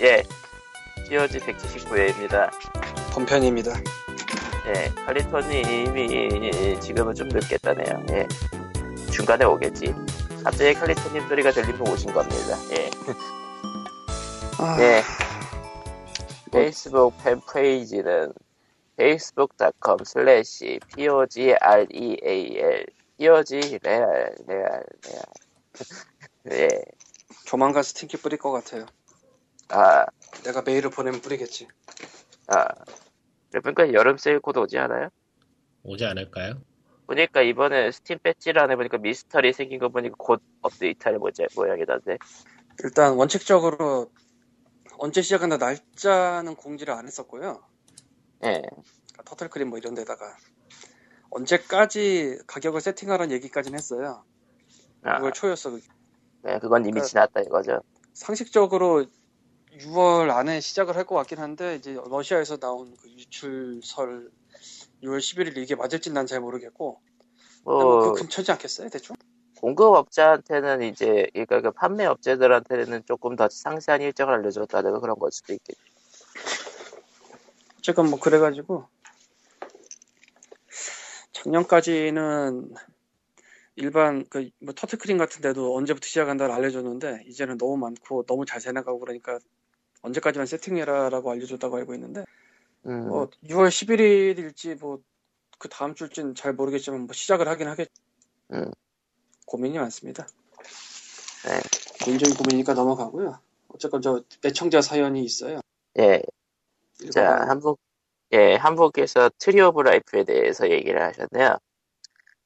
예. POG 179회입니다. 본편입니다. 예. 칼리토님이 지금은 좀 늦겠다네요. 예. 중간에 오겠지. 갑자기 칼리토님 소리가 들리면 오신 겁니다. 예. 아, 예. 페이스북 팬페이지는 facebook.com slash pogreal pog 레알 레알 레알 예. 조만간 스팅키 뿌릴 것 같아요. 아, 내가 메일을 보내면 뿌리겠지. 아. 그러니까 여름 세일 코드 오지 않아요? 오지 않을까요? 보니까 이번에 스팀 배지란에 보니까 미스터리 생긴 거 보니까 곧 업데이트할 모자- 모양이던데. 일단 원칙적으로 언제 시작한다 날짜는 공지를 안 했었고요. 예. 그러니까 Turtle Cream 뭐 이런 데다가 언제까지 가격을 세팅하라는 얘기까지는 했어요. 아, 6월 초였어. 네, 그건 이미 그러니까- 지났다 이거죠. 상식적으로 6월 안에 시작을 할 것 같긴 한데 이제 러시아에서 나온 그 유출설 6월 11일 이게 맞을지 난잘 모르겠고 뭐, 뭐 그 근처지 않겠어요 대충? 공급업자한테는 이제, 그러니까 그 판매업체들한테는 조금 더 상세한 일정을 알려줬다든가 그런 걸 수도 있겠죠. 어쨌건 뭐 그래가지고 작년까지는 일반 그 뭐 터틀크림 같은 데도 언제부터 시작한다를 알려줬는데 이제는 너무 많고 너무 잘 세나가고 그러니까 언제까지만 세팅해라라고 알려줬다고 알고 있는데 음, 뭐 6월 11일일지 뭐 그 다음 주일지는 잘 모르겠지만 뭐 시작을 하긴 하겠. 음. 고민이 많습니다. 네. 개인적인 고민이니까 넘어가고요. 어쨌건 저 애청자 사연이 있어요. 예. 자, 읽어봐요. 한국, 예, 한국에서 Tree of Life에 대해서 얘기를 하셨네요.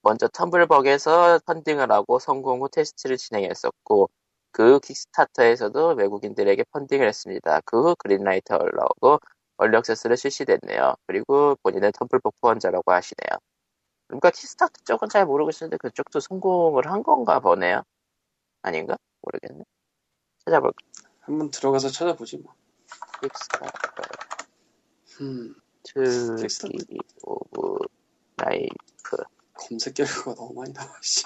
먼저 Tumblbug에서 펀딩을 하고 성공 후 테스트를 진행했었고, 그 후 Kickstarter에서도 외국인들에게 펀딩을 했습니다. 그 후 Greenlight 올라오고, early access를 실시됐네요. 그리고 본인은 Tumblbug 후원자라고 하시네요. 그러니까 Kickstarter 쪽은 잘 모르겠는데 그쪽도 성공을 한 건가 보네요. 아닌가? 모르겠네. 찾아볼까? 한번 들어가서 찾아보지 뭐. Kickstarter. 음, Tree of Life 검색 결과가 너무 많이 나와. 씨.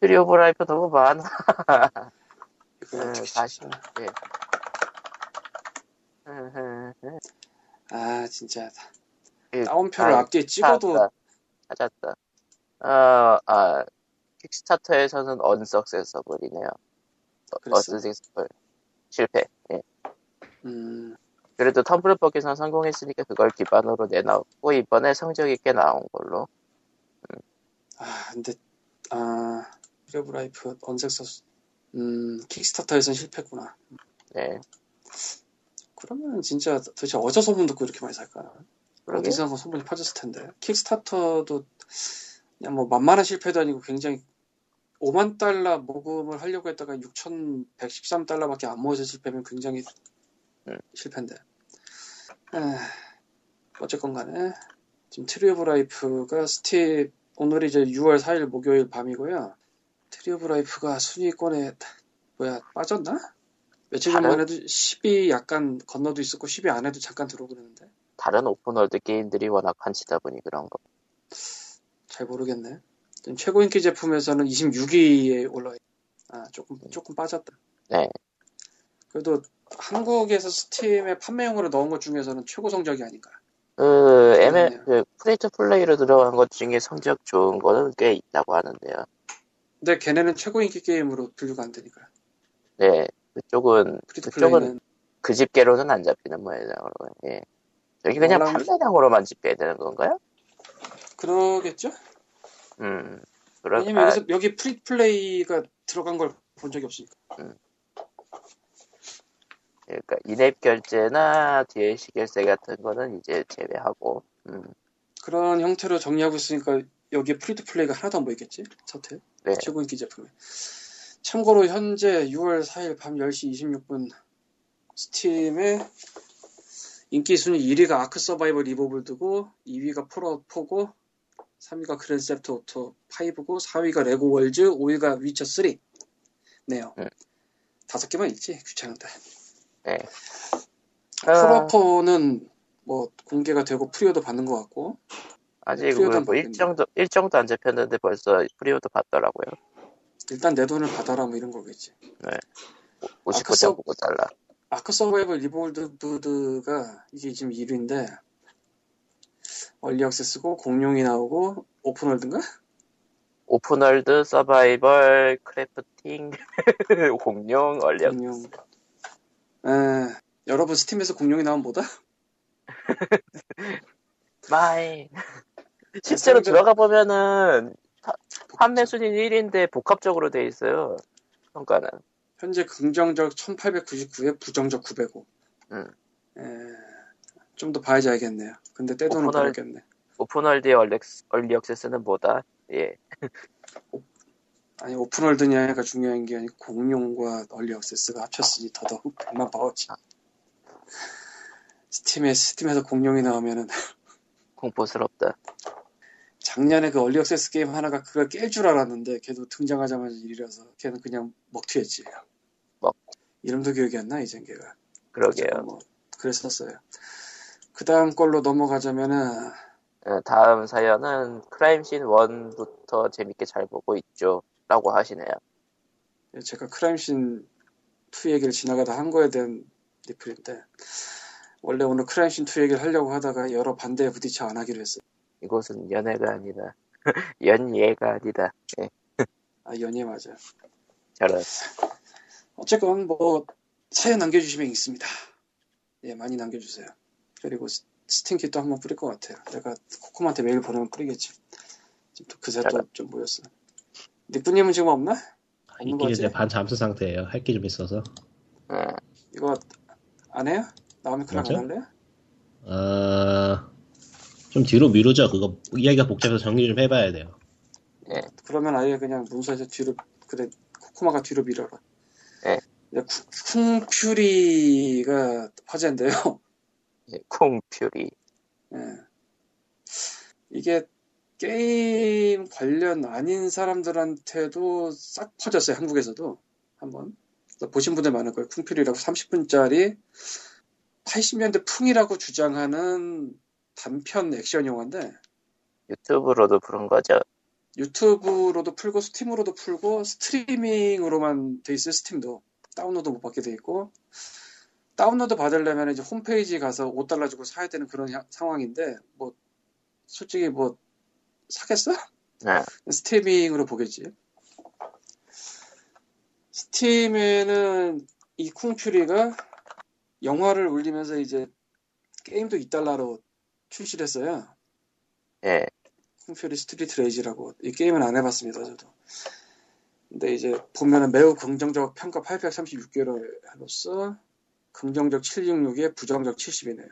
Tree of Life 너무 많아 네, 어떻게 찾아? 예. 아 진짜. 그, 따옴표를 아, 앞뒤에 찍어도 찾았다. 찾았다 어, 아 Kickstarter에서는 unsuccessful이네요. 그랬어? unsuccessful. 실패. 예. 음, 그래도 Tumblbug에서 성공했으니까 그걸 기반으로 내놨고 이번에 성적이 꽤 나온 걸로. 아 근데 아 Tree of Life unsuccess 음 Kickstarter에선 실패구나. 네 그러면 진짜 도대체 어디서 소문 듣고 이렇게 많이 살까? 어디서 뭐 소문이 퍼졌을 텐데. 킥스타터도 그냥 뭐 만만한 실패도 아니고 굉장히 5만 달러 모금을 하려고 했다가 6,113달러밖에 안 모여서 실패면 굉장히 음. 실패인데. 에, 어쨌건 간에 지금 Tree of Life가 Steam 오늘이 이제 6월 4일 목요일 밤이고요. Tree of Life가 순위권에 뭐야 빠졌나? 며칠 전만 다른- 해도 10위 약간 건너도 있었고 10위 안에도 잠깐 들어오고 그랬는데 다른 open world 게임들이 워낙 판치다 보니 그런 거 잘 모르겠네. 지금 최고 인기 제품에서는 26위에 올라. 아 조금 조금 빠졌다. 네. 그래도 한국에서 Steam에 판매용으로 넣은 것 중에서는 최고 성적이 아닌가. 그. ML, 그, free-to-play로 들어간 것 중에 성적 좋은 거는 꽤 있다고 하는데요. 근데 걔네는 최고 인기 게임으로 분류가 안 되니까. 네, 그쪽은, 그쪽은 그 집계로는 안 잡히는 모양으로, 예. 여기 그냥 원랑- 판매량으로만 집계해야 되는 건가요? 그러겠죠? 음, 그런, 왜냐면 아, 여기서 여기 free-to-play가 들어간 걸 본 적이 없으니까. 그러니까 in-app 결제나 DLC 결제 같은 거는 이제 제외하고, 음, 그런 형태로 정리하고 있으니까 여기에 free-to-play가 하나도 안 보이겠지? 첫회 네. 최고 인기 제품에. 참고로 현재 6월 4일 밤 10시 26분 Steam에 인기 순위 1위가 ARK Survival Evolved고 2위가 Fallout 4고 3위가 Grand Theft Auto 5고 4위가 LEGO Worlds 5위가 위쳐 3 네요. 네. 다섯 개만 있지 귀찮은데. 네. 아, Fallout 4는 뭐 공개가 되고 pre-order도 받는 것 같고 아직 pre-order도 뭐. 일정도, 일정도 안 잡혔는데 벌써 pre-order도 받더라고요. 일단 내 돈을 받아라 뭐 이런 거겠지. 59.99 달러. ARK Survival Evolved가 이게 지금 1위인데 early access고 공룡이 나오고 open world인가? open world, survival, crafting, 공룡, early 공룡. 에, 여러분 Steam에서 공룡이 나오면 뭐다? 마이. 실제로 상점- 들어가 보면은 파- 판매 순위 1위인데 복합적으로 돼 있어요. 평가는. 현재 긍정적 1899에 부정적 905. 음. 좀더 봐야지 알겠네요. 근데 떼돈은 오픈월- 모르겠네. 오픈월드의 얼리, 액- 얼리 액세스는 뭐다? 예. 아니 open world냐가 중요한 게 아니고 공룡과 early access가 합쳤으니 더더욱 백만 파워치. 스팀에 스팀에서 공룡이 나오면은 공포스럽다. 작년에 그 얼리 액세스 게임 하나가 그걸 깰 줄 알았는데 걔도 등장하자마자 일이라서 걔는 그냥 먹튀했지. 먹. 이름도 기억이 안 나 이젠 걔가. 그러게요. 뭐 그랬었어요. 그 다음 걸로 넘어가자면은 어, 다음 사연은 크라임씬 1부터 재밌게 잘 보고 있죠. 라고 하시네요. 제가 크라임신 2 얘기를 지나가다 한 거에 대한 리플인데 원래 오늘 크라임신 2 얘기를 하려고 하다가 여러 반대에 부딪혀 안 하기로 했어요. 이곳은 연애가 아니다. 연예가 아니다. 예, 아 연예 맞아. 저런. 어쨌건 뭐 사연 남겨주시면 있습니다. 예 많이 남겨주세요. 그리고 스- Steam key도 한번 뿌릴 것 같아요. 내가 코코한테 메일 보내면 뿌리겠지. 지금 또 그새 또좀 모였어. 니꾸님은 지금 없나? 있긴 거지? 이제 반 잠수 상태예요. 할 게 좀 있어서. 예, 이거 안 해요? 나오면 그냥 안 맞아? 할래요? 어, 좀 뒤로 미루죠. 그거 이야기가 복잡해서 정리 좀 해봐야 돼요. 예. 그러면 아예 그냥 문서에서 뒤로 그래 코코마가 뒤로 밀어라. 네. 이제 쿠- 쿵퓨리가 화제인데요. 예, 콩퓨리. 예. 이게 게임 관련 아닌 사람들한테도 싹 퍼졌어요. 한국에서도 한번 보신 분들 많을 거예요. 쿵퓨리라고 30분짜리 80년대 풍이라고 주장하는 단편 액션 영화인데 유튜브로도 푼 거죠. 유튜브로도 풀고 스팀으로도 풀고 스트리밍으로만 돼 있어요 스팀도 다운로드 못 받게 돼 있고 다운로드 받으려면 이제 홈페이지 가서 5달러 주고 사야 되는 그런 야- 상황인데 뭐 솔직히 뭐 사겠어? 예, 스트리밍으로 보겠지 스팀에는 이 쿵퓨리가 영화를 올리면서 이제 게임도 2달러로 출시를 했어요. 예, 쿵퓨리 스트리트 레이지라고. 이 게임은 안 해봤습니다 저도. 근데 이제 보면은 매우 긍정적 평가 836개로서 긍정적 766에 부정적 70이네요.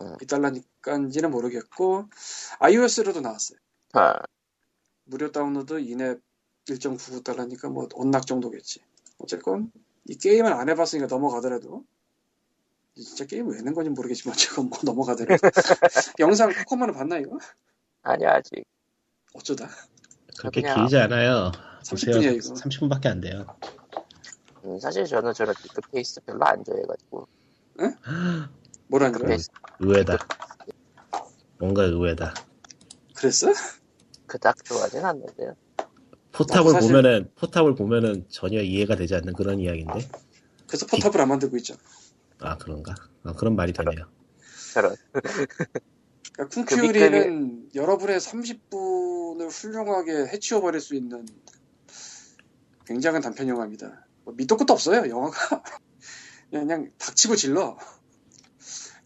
음. 2달러니까인지는 모르겠고 iOS로도 나왔어요. 아, 무료 다운로드 in-app 1.99달러니까 뭐 unlock 정도겠지. 어쨌건 이 게임은 안 해봤으니까 넘어가더라도 진짜 게임 왜 낸 건지 모르겠지만 지금 뭐 넘어가더라도 영상 코코마는 봤나 이거? 아니야, 아직. 어쩌다 그렇게 그냥- 길지 않아요. 30분이야 이거 30분밖에 안 돼요. 음, 사실 저는 저런 그 페이스 별로 안 좋아해가지고. 뭐라는 그 거야? 페이스 의외다. 뭔가 의외다. 그랬어? 그닥 좋아하진 않는데요. 포탑을 사실- 보면은 포탑을 보면은 전혀 이해가 되지 않는 그런 이야기인데. 그래서 포탑을 안 만들고 있죠. 아 그런가? 아, 그런 말이 되네요. 저런. 그러니까 그 쿵큐리는 여러분의 30분을 훌륭하게 해치워버릴 수 있는 굉장한 단편 영화입니다. 뭐 밑도 끝도 없어요, 영화가. 그냥, 그냥 닥치고 질러.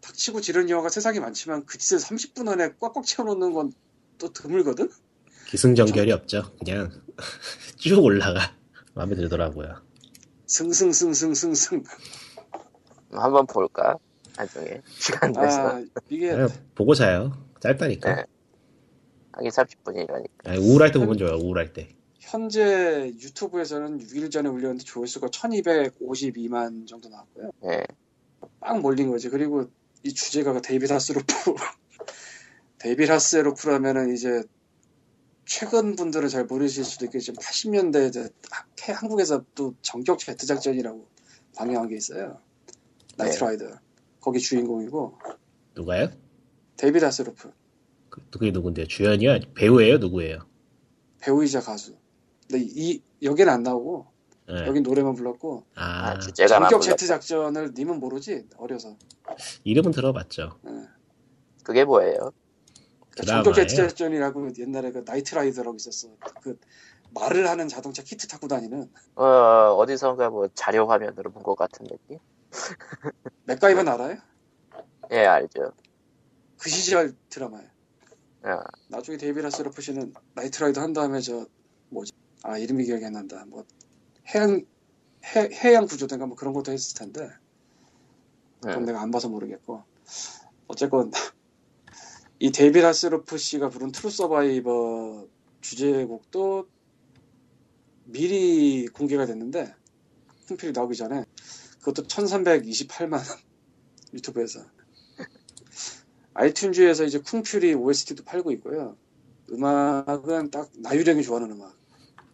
닥치고 지른 영화가 세상에 많지만 그 짓을 30분 안에 꽉꽉 채워놓는 건 또 드물거든? 기승전결이 없죠. 그냥 쭉 올라가. 마음에 들더라고요. 승승승승승승. 한번 볼까? 나중에. 시간 내서. 아, 이게 보고 자요. 짧다니까. 네. 하긴 30분이라니까. 아니, 우울할 때 보면 좋아요. 우울할 때. 현재 유튜브에서는 6일 전에 올렸는데 조회수가 1252만 정도 나왔고요. 예. 빵 몰린 거지. 그리고 이 주제가가 데이비드 하스로프. 데이비드 하스로프라면은 이제 최근 분들은 잘 모르실 수도 있겠지만 80년대 이제 하- 한국에서 또 전격 제트 작전이라고 방영한 게 있어요. 나이트라이더. 거기 주인공이고 누가요? 데이비드 하스로프 그, 그게 누군데요? 주연이요? 배우예요? 누구예요? 배우이자 가수. 근데 이 여기는 안 나오고 예. 여긴 노래만 불렀고 아, 아, 주제가 안 전격 불렀 제트 작전을 님은 모르지 어려서 이름은 들어봤죠. 예. 그게 뭐예요? 그 전격 제트. 작전이라고 옛날에 그 나이트라이더라고 있었어 그 말을 하는 자동차 키트 타고 다니는 어, 어디선가 뭐 자료 화면으로 본 것 같은 느낌? 맥가이버 알아요? 예, 알죠. 그 시절 드라마예요 어, 나중에 데이비 라 스로프 씨는 나이트라이더 한 다음에 저 뭐지 아 이름이 기억이 안 난다 뭐 해양 해, 해양 구조대인가 뭐 그런 것도 했을 텐데 그건 음. 내가 안 봐서 모르겠고 어쨌건 이 데이비 라스로프 씨가 부른 True Survivor 주제곡도 미리 공개가 됐는데 쿵필이 나오기 전에 그것도 1328만 유튜브에서 아이튠즈에서 이제 쿵퓨리 OST도 팔고 있고요. 음악은 딱 나유령이 좋아하는 음악.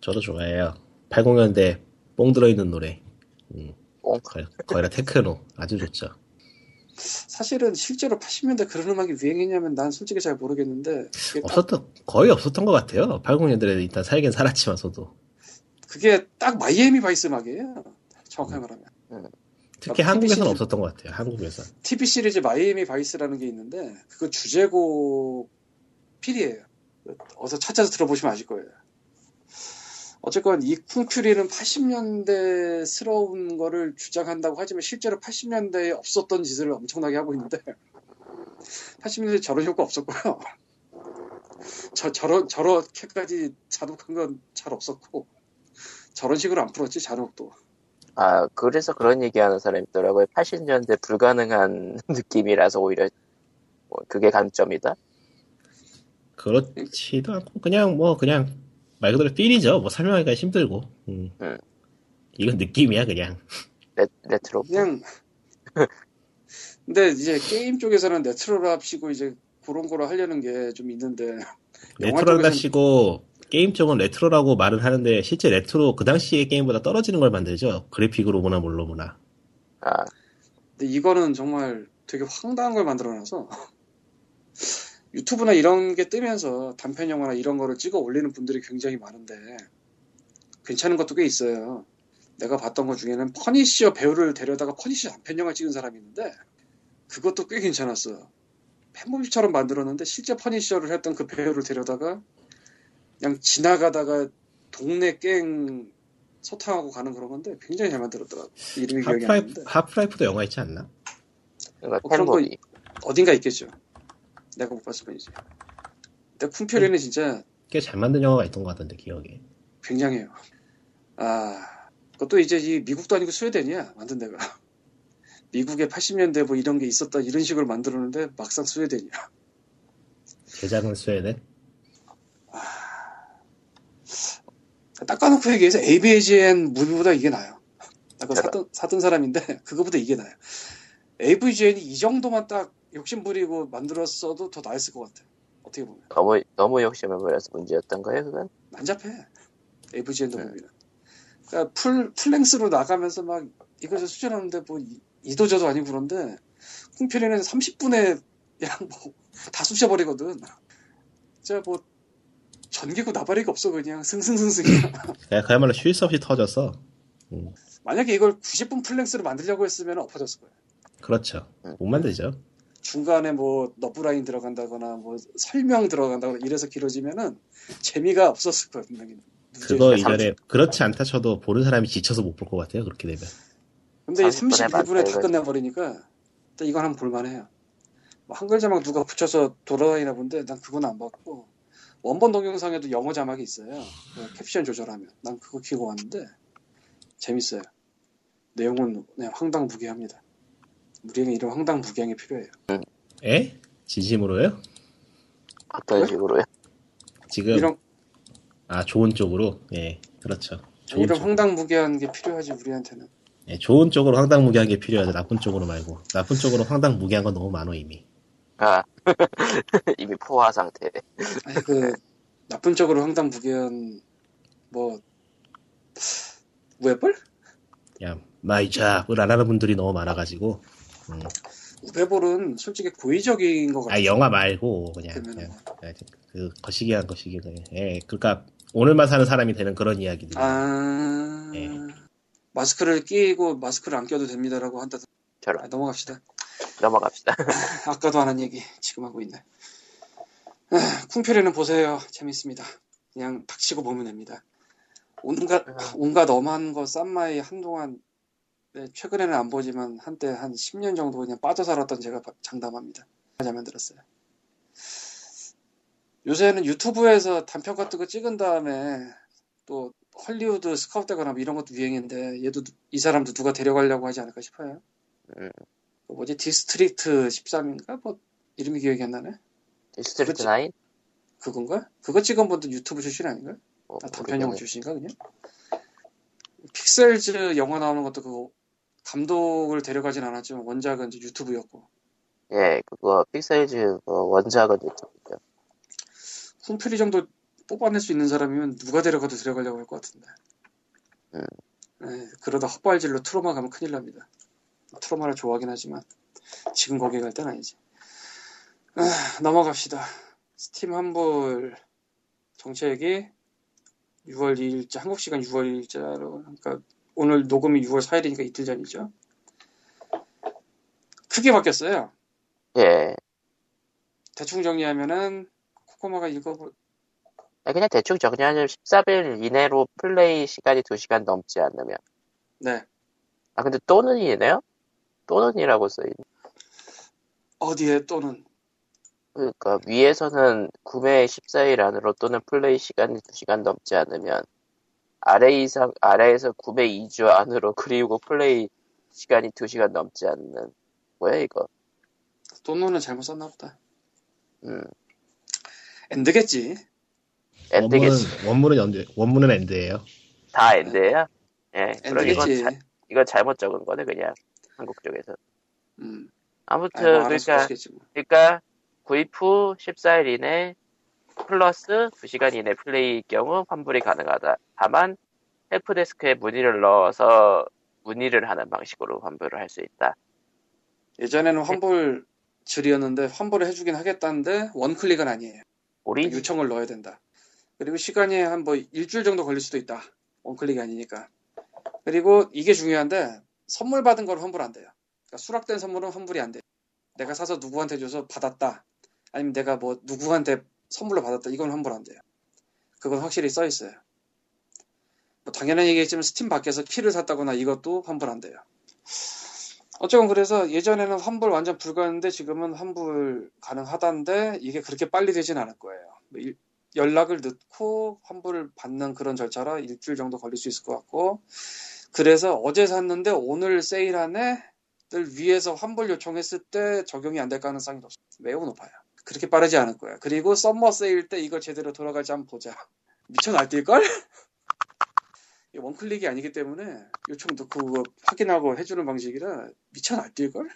저도 좋아해요. 80년대 뽕 들어있는 노래. 음, 뽕? 거의, 거의 다 테크노. 아주 좋죠. 사실은 실제로 80년대 그런 음악이 유행했냐면 난 솔직히 잘 모르겠는데 그게 딱, 없었던, 거의 없었던 것 같아요. 80년대에 일단 살긴 살았지만서도. 그게 딱 마이애미 바이스 음악이에요. 정확하게 말하면. 특히 아, 한국에서는 TBC 없었던 것 같아요. 한국에서. TV 시리즈 마이애미 바이스라는 게 있는데 그거 주제곡 feel이에요. 어서 찾아서 들어보시면 아실 거예요. 어쨌건 이 쿵퓨리는 80년대스러운 거를 주장한다고 하지만 실제로 80년대에 없었던 짓을 엄청나게 하고 있는데 80년대에 저런 효과 없었고요. 저, 저런, 저렇게까지 잔혹한 건 잘 없었고 저런 식으로 안 풀었지 잔혹도. 아, 그래서 그런 얘기하는 사람이 있더라고요. 80년대 불가능한 느낌이라서 오히려 뭐 그게 강점이다. 그렇지도 않고, 그냥 뭐, 그냥, 말 그대로 feel이죠. 뭐 설명하기가 힘들고. 음. 음. 이건 느낌이야, 그냥. 레, 레트로. 그냥 근데 이제 게임 쪽에서는 레트로랍시고 이제 그런 거로 하려는 게 좀 있는데 영화 레트로랍시고, 게임 쪽은 레트로라고 말은 하는데, 실제 레트로 그 당시의 게임보다 떨어지는 걸 만들죠. 그래픽으로 보나 뭘로 보나. 아, 근데 이거는 정말 되게 황당한 걸 만들어놔서 유튜브나 이런 게 뜨면서 단편 영화나 이런 거를 찍어 올리는 분들이 굉장히 많은데 괜찮은 것도 꽤 있어요. 내가 봤던 것 중에는 퍼니셔 배우를 데려다가 퍼니셔 단편 영화 찍은 사람이 있는데 그것도 꽤 괜찮았어요. fan movie처럼 만들었는데 실제 Punisher를 했던 그 배우를 데려다가 그냥 지나가다가 동네 갱 소탕하고 가는 그런 건데 굉장히 잘 만들었더라고. 이름이 기억이 안 Half-Life, 나는데 Half-Life도 영화 있지 않나? 그러니까 뭐 그런 거. 어딘가 있겠죠. 내가 못 봤을 뿐이지. 근데 Kung Fury는 진짜 꽤 잘 만든 영화가 있던 것 같던데, 기억에. 굉장해요. 아, 그것도 이제 이 미국도 아니고 스웨덴이야, 만든 데가. 미국에 80년대 뭐 이런 게 있었다, 이런 식으로 만들었는데 막상 스웨덴이야. 제작은 스웨덴? 닦아놓고 얘기해서 AVGN 무비보다 이게 나아요. 제가- 사던, 사던 사람인데, 그거보다 이게 나아요. AVGN이 이 정도만 딱 욕심 부리고 만들었어도 더 나았을 것 같아. 어떻게 보면. 너무, 너무 욕심을 부려서 문제였던 거예요, 그건? 난잡해. AVGN도 네. 무비는. 그러니까 풀, 풀랭스로 나가면서 막 이거저 수준하는데 뭐 이- 이도저도 아니고 그런데 콩편에는 30분에 그냥 뭐 다 쑤셔버리거든. 진짜 뭐 전기구 나발이가 없어 그냥 승승승승이야. 그냥 그야말로 쉴 새 없이 터졌어. 음, 만약에 이걸 90분 풀랭스로 만들려고 했으면 엎어졌을 거야. 그렇죠. 음. 못 만들죠. 중간에 뭐 너브라인 들어간다거나 뭐 설명 들어간다거나 이래서 길어지면은 재미가 없었을 거야 분명히. 그거 이전에 그렇지 않다 쳐도 보는 사람이 지쳐서 못 볼 것 같아요. 그렇게 되면. 근데 이 30분에 31분에 다 끝내버리니까 또 이건 한번 볼만해요. 뭐 한글 자막 누가 붙여서 돌아다니나 본데 난 그건 안 봤고 원본 동영상에도 영어 자막이 있어요. 그 캡션 조절하면 난 그거 키고 왔는데 재밌어요. 내용은 그냥 황당무계합니다. 우리에게 이런 황당무계함이 필요해요. 에? 진심으로요? 어떤 왜? 식으로요? 지금 이런 아 좋은 쪽으로 예 그렇죠. 좋은 이런 쪽. 황당무계한 게 필요하지 우리한테는. 예, 좋은 쪽으로 황당무계한 게 필요하죠. 나쁜 쪽으로 말고 나쁜 쪽으로 황당무계한 건 너무 많어 이미. 아, 이미 포화 상태. 아니 그 나쁜 쪽으로 황당무계한 뭐 우베 볼? 야 마이 잡을 안 하는 분들이 너무 많아가지고. 음. 우베 볼은 솔직히 고의적인 것 같아요. 아 영화 말고 그냥, 그러면은 그냥 예, 그 거시기한 거시기 그냥. 예 그러니까 오늘만 사는 사람이 되는 그런 이야기들. 아 예. 마스크를 끼고 마스크를 안 껴도 됩니다라고 한다. 저런. 아, 넘어갑시다. 넘어갑시다. 아까도 안한 얘기 지금 하고 있네. 아, 쿵표리는 보세요. 재밌습니다. 그냥 닥치고 보면 됩니다. 온갖 온갖 엄한 거 쌈마이 한동안 네, 최근에는 안 보지만 한때 한 10년 정도 그냥 빠져 살았던 제가 바- 장담합니다. 잘 만들었어요. 요새는 유튜브에서 단편 같은 거 찍은 다음에 또 헐리우드 스카우트 되거나 뭐 이런 것도 유행인데 얘도 누- 이 사람도 누가 데려가려고 하지 않을까 싶어요. 음. 그 뭐지 District 13인가 뭐 이름이 기억이 안 나네. District 그렇지. 9? 그건가? 그거 찍은 분도 유튜브 출신 아닌가? 뭐, 아, 단편 영화. 출신인가 그냥? Pixels 영화 나오는 것도 그거 감독을 데려가진 않았지만 원작은 이제 유튜브였고 예, 그거 Pixels 그 원작은 유튜브죠. Kung Fury 정도 뽑아낼 수 있는 사람이면 누가 데려가도 데려가려고 할 것 같은데. 음. 네, 그러다 헛발질로 Troma 가면 큰일 납니다. Troma를 좋아하긴 하지만 지금 거기 갈 땐 아니지. 아, 넘어갑시다. 스팀 환불 정책이 6월 2일자 한국 시간 6월 2일자로 그러니까 오늘 녹음이 6월 4일이니까 이틀 전이죠. 크게 바뀌었어요. 예. 대충 정리하면은 코코마가 읽어볼 아니, 그냥 대충 정리하면 14일 이내로 플레이 시간이 2시간 넘지 않으면. 네 아, 근데 또는 이네요? 또는이라고 써있네. 어디에 또는 그러니까 위에서는 구매 14일 안으로 또는 플레이 시간이 2시간 넘지 않으면 아래 이상 아래에서 구매 2주 안으로 그리고 플레이 시간이 2시간 넘지 않는 뭐야 이거 또는은 잘못 썼나 보다. 음 and겠지. and겠지 원문은, 원문은 and, 원문은 and예요. 다 and예요 예 그럼 이건, and겠지. 자, 이건 잘못 적은 거네 그냥 한국 쪽에서 음. 아무튼 아, 뭐 그러니까 뭐. 그러니까 구입 후 14일 이내 플러스 2시간 이내 플레이일 경우 환불이 가능하다. 다만 헬프데스크에 문의를 넣어서 문의를 하는 방식으로 환불을 할 수 있다. 예전에는 환불 줄이었는데 환불을 해주긴 하겠다는데 원클릭은 아니에요. 우리 요청을 넣어야 된다. 그리고 시간이 한 뭐 일주일 정도 걸릴 수도 있다. 원클릭이 아니니까. 그리고 이게 중요한데 선물 받은 걸 환불 안 돼요. 그러니까 수락된 선물은 환불이 안 돼. 내가 사서 누구한테 줘서 받았다. 아니면 내가 뭐 누구한테 선물로 받았다. 이건 환불 안 돼요. 그건 확실히 써 있어요. 뭐 당연한 얘기겠지만 스팀 밖에서 키를 샀다거나 이것도 환불 안 돼요. 어쨌건 그래서 예전에는 환불 완전 불가했는데 지금은 환불 가능하다는데 이게 그렇게 빨리 되진 않을 거예요. 뭐 일- 연락을 넣고 환불을 받는 그런 절차라 일주일 정도 걸릴 수 있을 것 같고 그래서 어제 샀는데 오늘 세일하네 를 위해서 환불 요청했을 때 적용이 안 될 가능성이 높, 매우 높아요. 그렇게 빠르지 않을 거야. 그리고 summer 세일 때 이거 제대로 돌아갈지 한번 보자. 미쳐 날뛸걸? one click이 아니기 때문에 요청 넣고 그거 확인하고 해주는 방식이라 미쳐 날뛸걸?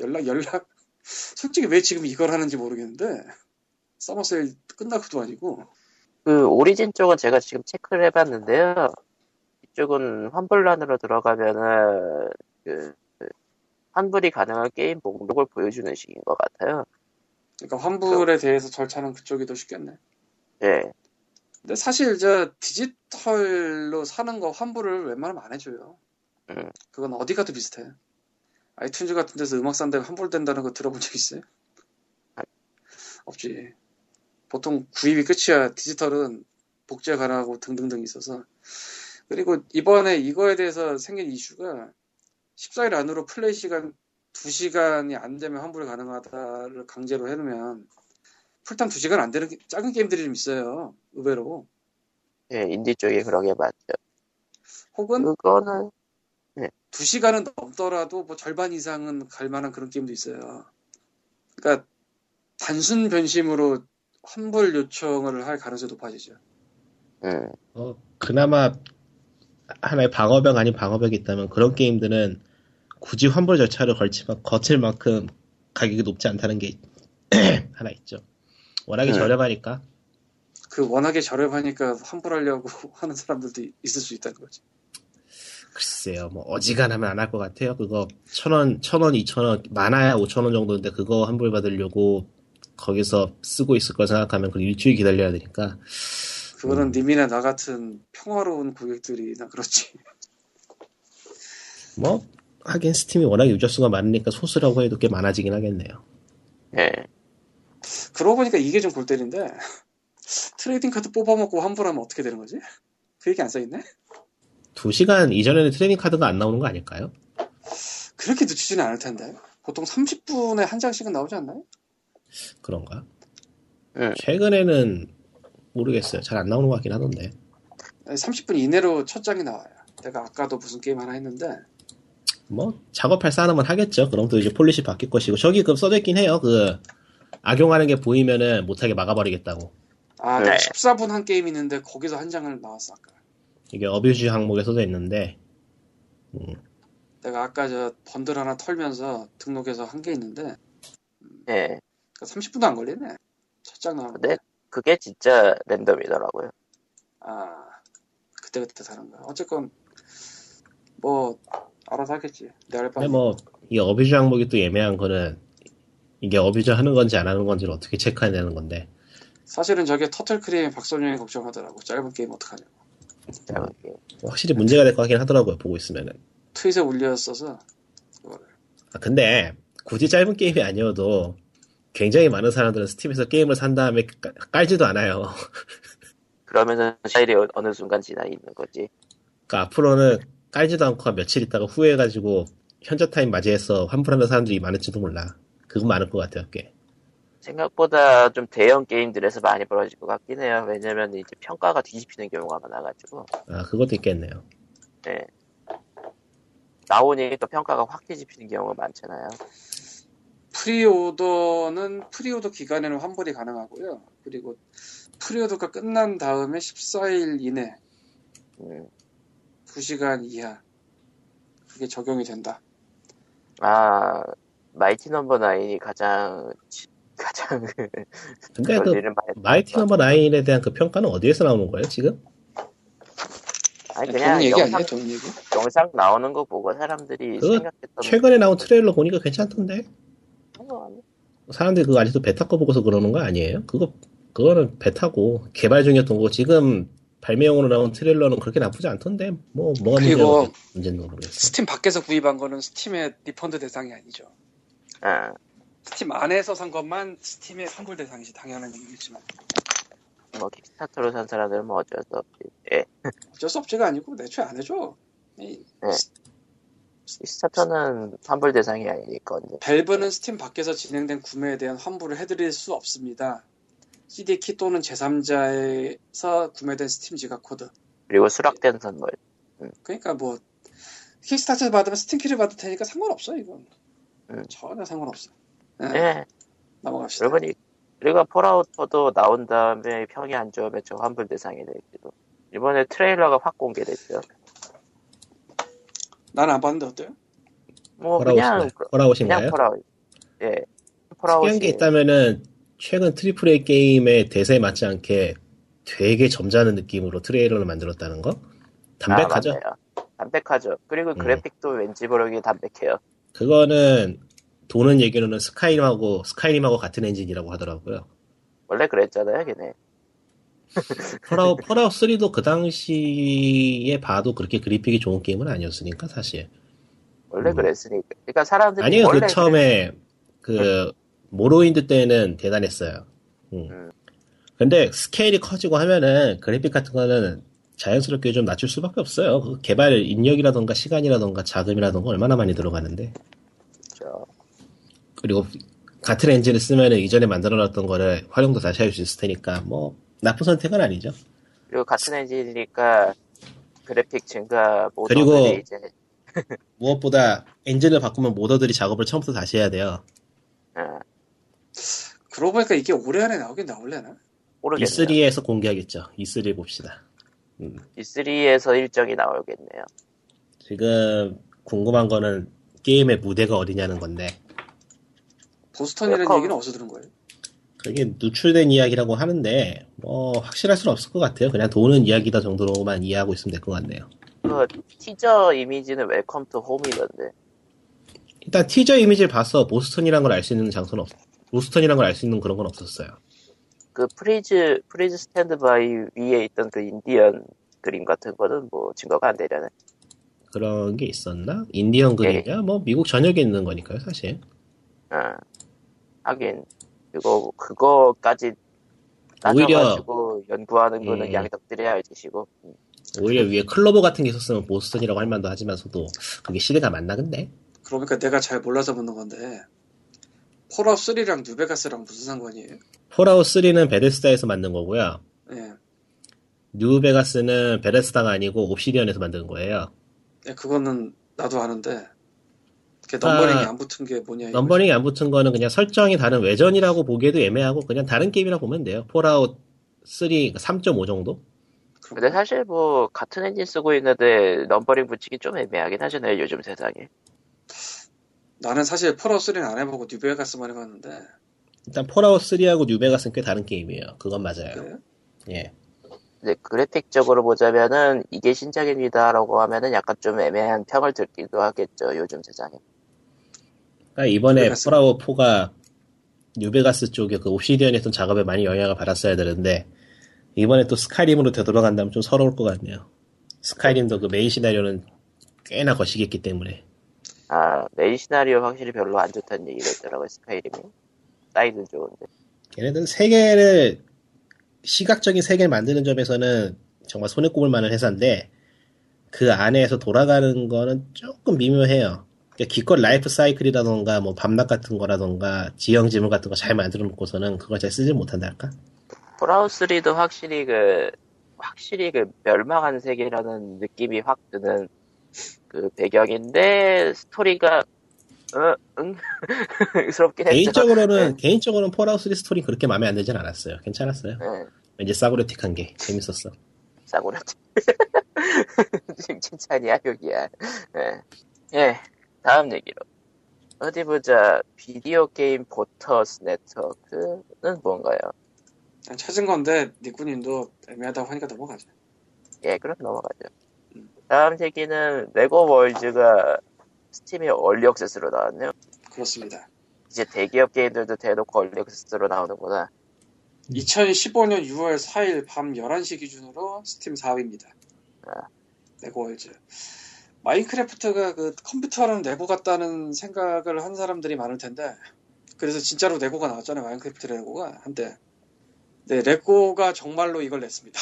연락, 연락. 솔직히 왜 지금 이걸 하는지 모르겠는데, summer 세일 끝나고도 아니고, 그 오리진 쪽은 제가 지금 체크를 해봤는데요. 이쪽은 환불란으로 들어가면은 그, 그 환불이 가능한 게임 목록을 보여주는 식인 것 같아요. 그러니까 환불에 대해서 절차는 그쪽이 더 쉽겠네. 예. 근데 사실 저 디지털로 사는 거 환불을 웬만하면 안 해줘요. 음. 그건 어디 가도 비슷해. 아이튠즈 같은 데서 음악 산다고 환불된다는 거 들어본 적 있어요? 없지. 보통 구입이 끝이야. 디지털은 복제 가능하고 등등등 있어서. 그리고 이번에 이거에 대해서 생긴 이슈가 14일 안으로 플레이 시간 2시간이 안 되면 환불이 가능하다를 강제로 해놓으면 풀타임 2시간 안 되는 게- 작은 게임들이 좀 있어요. 의외로. 예, 인디 쪽에 그런 게 많죠. 혹은 그거는 2시간은 넘더라도 뭐 절반 이상은 갈 만한 그런 게임도 있어요. 그러니까 단순 변심으로 환불 요청을 할 가능성이 높아지죠. 음, 어, 그나마 하나의 방어벽 아닌 방어벽이 있다면 그런 게임들은 굳이 환불 절차를 걸치만 거칠 만큼 가격이 높지 않다는 게 하나 있죠. 워낙에 네. 저렴하니까. 그 워낙에 저렴하니까 환불하려고 하는 사람들도 있을 수 있다는 거지. 글쎄요, 뭐 어지간하면 안 할 것 같아요. 그거 천 원, 천 원, 이천 원, 많아야 오천 원 정도인데 그거 환불 받으려고 거기서 쓰고 있을 걸 생각하면 그 일주일 기다려야 되니까 그거는 음. 님이나 나 같은 평화로운 고객들이나 그렇지. 뭐 하긴 스팀이 워낙 유저 수가 많으니까 소수라고 해도 꽤 많아지긴 하겠네요. 예. 그러고 보니까 이게 좀 골 때린데 trading 카드 뽑아먹고 환불하면 어떻게 되는 거지? 그 얘기 안 써있네? 2시간 이전에는 trading 카드가 안 나오는 거 아닐까요? 그렇게 늦추지는 않을 텐데. 보통 30분에 한 장씩은 나오지 않나요? 그런가? 응. 최근에는 모르겠어요. 잘 안 나오는 것 같긴 하던데. 아니, 30분 이내로 첫 장이 나와요. 내가 아까도 무슨 게임 하나 했는데 뭐 작업할 사람은 하겠죠. 그럼 또 이제 policy 바뀔 것이고 저기 그 써져 있긴 해요. 그 악용하는 게 보이면은 못하게 막아버리겠다고. 아 네. 내가 14분 한 게임 있는데 거기서 한 장을 나왔어 아까. 이게 어뷰즈 항목에 써져 있는데 내가 아까 저 번들 하나 털면서 등록해서 한 게 있는데 예. 30분도 안 걸리네. 첫 장 나오고. 근데 그게 진짜 랜덤이더라고요. 아 그때 그때 다른 거야. 어쨌건 뭐 알아서 하겠지. 내가 할 근데. 뭐 이 어뷰즈 항목이 또 애매한 거는 이게 어뷰즈 하는 건지 안 하는 건지를 어떻게 체크해내는 건데 사실은 저게 Turtle Cream 박선영이 걱정하더라고. 짧은 게임 어떡하냐고. 짧은 게임. 확실히 문제가 될 것 같긴 하더라고요. 보고 있으면은. 트윗에 올렸어서 그거를. 아, 근데 굳이 짧은 게임이 아니어도 굉장히 많은 사람들은 스팀에서 게임을 산 다음에 깔- 깔지도 않아요. 그러면은 14일이 어- 어느 순간 지나 있는 거지. 그러니까 앞으로는 깔지도 않고 한 며칠 있다가 후회해가지고 현자 타임 맞이해서 환불하는 사람들이 많을지도 몰라. 그건 많을 것 같아요, 꽤. 생각보다 좀 대형 게임들에서 많이 벌어질 것 같긴 해요. 왜냐면 이제 평가가 뒤집히는 경우가 많아가지고. 아, 그것도 있겠네요. 네. 나오니까 평가가 확 뒤집히는 경우가 많잖아요. pre-order는 pre-order 기간에는 환불이 가능하고요. 그리고 pre-order가 끝난 다음에 14일 이내 음. 2시간 이하 그게 적용이 된다. 아, Mighty Number Nine이 가장, 지- 가장, 근데 그. Mighty Number 9에 대한 그 평가는 어디에서 나오는 거예요, 지금? 아니, 돈 그냥 얘기 영상, 아니에요? 돈 얘기? 영상 나오는 거 보고 사람들이 그거 생각했던 최근에 나온 트레일러 보니까 괜찮던데? 사람들이 그거 아직도 베타 거 보고서 그러는 거 아니에요? 그거, 그거는 베타고, 개발 중이었던 거고, 지금 발매용으로 나온 트레일러는 그렇게 나쁘지 않던데? 뭐, 뭐가 그리고 문제가, 문제인지 모르겠어. 스팀 밖에서 구입한 거는 스팀의 refund 대상이 아니죠. 아, 스팀 안에서 산 것만 스팀의 환불 대상이지 당연한 얘기겠지만 뭐, 킥스타터로 산 사람들은 뭐 어쩔 수 없지. 예. 어쩔 수 없지가 아니고 애초에 안 해줘. 이 네. 킥스타터는 환불 대상이 아니니까. 밸브는 스팀 밖에서 진행된 구매에 대한 환불을 해드릴 수 없습니다. CD키 또는 제3자에서 구매된 스팀 지갑 코드. 그리고 수락된 선물. 그러니까 뭐 킥스타터 받으면 스팀키를 받을 테니까 상관없어 이건. 음. 전혀 상관없어. 네, 예. 넘어갑시다. 그리고, 이- 그리고 폴아웃도 나온 다음에 평이 안 좋으면 저 환불 대상이 될지도. 이번에 트레일러가 확 공개됐죠. 나는 안 봤는데 어때요? 뭐, 그냥, 폴아웃인가요? 폴아웃인가요? 그냥 폴아웃. 예. 특이한 게 폴아웃이. 있다면은 최근 triple A 게임의 대세에 맞지 않게 되게 점잖은 느낌으로 트레일러를 만들었다는 거? 담백하죠? 아. 담백하죠. 그리고 음. 그래픽도 왠지 모르게 담백해요. 그거는 도는 얘기로는 스카이림하고 스카이림하고 같은 엔진이라고 하더라고요. 원래 그랬잖아요, 걔네. 폴아웃 폴아웃 3도 그 당시에 봐도 그렇게 그래픽이 좋은 게임은 아니었으니까 사실. 원래 음. 그랬으니까. 그러니까 사람들이 아니에요. 원래 그 처음에 그 모로윈드 때는 대단했어요. 음. 음. 근데 스케일이 커지고 하면은 그래픽 같은 거는 자연스럽게 좀 낮출 수밖에 없어요. 그 개발 인력이라던가 시간이라던가 자금이라던가 얼마나 많이 들어가는데. 그랬죠. 그리고 같은 엔진을 쓰면은 이전에 만들어놨던 거를 활용도 다시 할 수 있을 테니까 뭐 나쁜 선택은 아니죠. 그리고 같은 엔진이니까 그래픽 증가 그리고 mod들이 이제 무엇보다 엔진을 바꾸면 modder들이 작업을 처음부터 다시 해야 돼요. 어, 그러고 보니까 이게 올해 안에 나오긴 나올래나? 모르겠네요. E3에서 공개하겠죠. E3 봅시다. 음. E3에서 일정이 나오겠네요. 지금 궁금한 거는 게임의 무대가 어디냐는 건데 보스턴이라는 welcome. 얘기는 어디서 들은 거예요? 그게 누출된 이야기라고 하는데 뭐 확실할 수는 없을 것 같아요. 그냥 도는 이야기다 정도로만 이해하고 있으면 될 것 같네요. 그 티저 이미지는 welcome to home이던데. 일단 티저 이미지를 봐서 보스턴이란 걸 알 수 있는 장소는 없, 보스턴이란 걸 알 수 있는 그런 건 없었어요. 그 please please stand by 위에 있던 그 인디언 그림 같은 거는 뭐 증거가 안 되려네. 그런 게 있었나? 인디언 그림이야? 뭐 미국 전역에 있는 거니까요, 사실. 어. 하긴 그거 그거까지 오히려- 따져가지고 연구하는 거는 음. 양덕들이 할 짓이고. 음. 오히려 위에 클로버 같은 게 있었으면 보스턴이라고 할 만도 하지만서도 그게 시대가 맞나 근데? 그러니까 내가 잘 몰라서 묻는 건데 폴아웃 3랑 뉴베가스랑 무슨 상관이에요? 폴아웃 3는 베데스다에서 만든 거고요. 예. 뉴베가스는 베데스다가 아니고 옵시디언에서 만든 거예요. 예, 그거는 나도 아는데 그 numbering이 아, 안 붙은 게 뭐냐 이거지. numbering이 안 붙은 거는 그냥 설정이 다른 외전이라고 보기에도 애매하고 그냥 다른 게임이라고 보면 돼요. 폴아웃 3 3.5 정도? 근데 사실 뭐 같은 엔진 쓰고 있는데 numbering 붙이기 좀 애매하긴 하잖아요 요즘 세상에. 나는 사실 폴아웃 3는 안 해보고 뉴베가스만 해봤는데 일단 폴아웃 3하고 뉴베가스는 꽤 다른 게임이에요. 그건 맞아요. 그래요? 예. 근데 그래픽적으로 보자면은 이게 신작입니다라고 하면은 약간 좀 애매한 평을 듣기도 하겠죠 요즘 세상에. 그러니까 이번에. 폴아웃 4가 뉴베가스 쪽에 그 옵시디언에 했던 작업에 많이 영향을 받았어야 되는데 이번에 또 스카이림으로 되돌아간다면 좀 서러울 것 같네요. 스카이림도 그 메인 시나리오는 꽤나 거시기했기 때문에 아 메인 시나리오 확실히 별로 안 좋다는 얘기가 있더라고요 스카이림이. 사이드 좋은데. 걔네들 세계를 시각적인 세계를 만드는 점에서는 정말 손에 꼽을 만한 회사인데 그 안에서 돌아가는 거는 조금 미묘해요. 그러니까 기껏 라이프 사이클이라던가 뭐 밤낮 같은 거라던가 지형 지물 같은 거 잘 만들어 놓고서는 그걸 잘 쓰지 못한달까? 폴아웃 3도 확실히 그 확실히 그 멸망한 세계라는 느낌이 확 드는 그 배경인데 스토리가 어, 응 스럽긴 했죠. 개인적으로는 개인적으로는 폴아웃 3 스토리 그렇게 마음에 안 들진 않았어요. 괜찮았어요. 네, 왠지 싸구려틱한 게 재밌었어. 싸구려. 지금 칭찬이야 욕이야. 예. 예. 다음 얘기로. 어디 보자. Video Game Voters Network는 뭔가요? 난 찾은 건데 니꾸님도 애매하다고 하니까 넘어가자. 예, 그럼 넘어가죠. 다음 얘기는 레고 월즈가 스팀에 early access로 나왔네요. 그렇습니다. 이제 대기업 게임들도 대놓고 early access로 나오는구나. 2015년 6월 4일 밤 11시 기준으로 스팀 4위입니다. 아. 레고 월즈. 마인크래프트가 그 컴퓨터랑 레고 같다는 생각을 한 사람들이 많을 텐데, 그래서 진짜로 레고가 나왔잖아요. 마인크래프트 레고가 한때. 네, 레고가 정말로 이걸 냈습니다.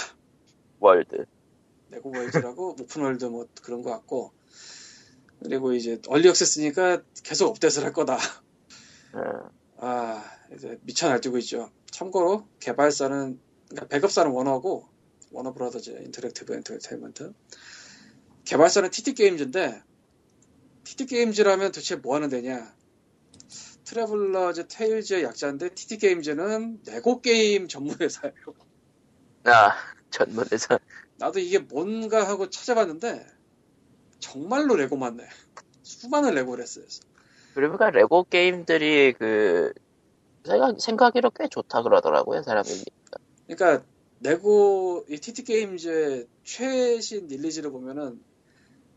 월드. 레고 월즈라고 open world 뭐 그런 거 같고, 그리고 이제 early access니까 계속 업데이트를 할 거다. 어, 아, 이제 미쳐 날뛰고 있죠. 참고로 개발사는 그러니까 배급사는 워너고 워너 브라더즈 인터랙티브 엔터테인먼트. 개발사는 TT 게임즈인데 TT 게임즈라면 도대체 뭐 하는 데냐? 트래블러즈 테일즈의 약자인데 TT 게임즈는 레고 게임 전문 회사예요. 아, 전문에서. 나도 이게 뭔가 하고 찾아봤는데 정말로 레고만 내. 수많은 레고를 했어요. 그러니까 레고 게임들이 그, 생각, 생각으로 꽤 좋다 그러더라고요, 사람들이. 그러니까 레고 이 TT 게임즈의 최신 release를 보면은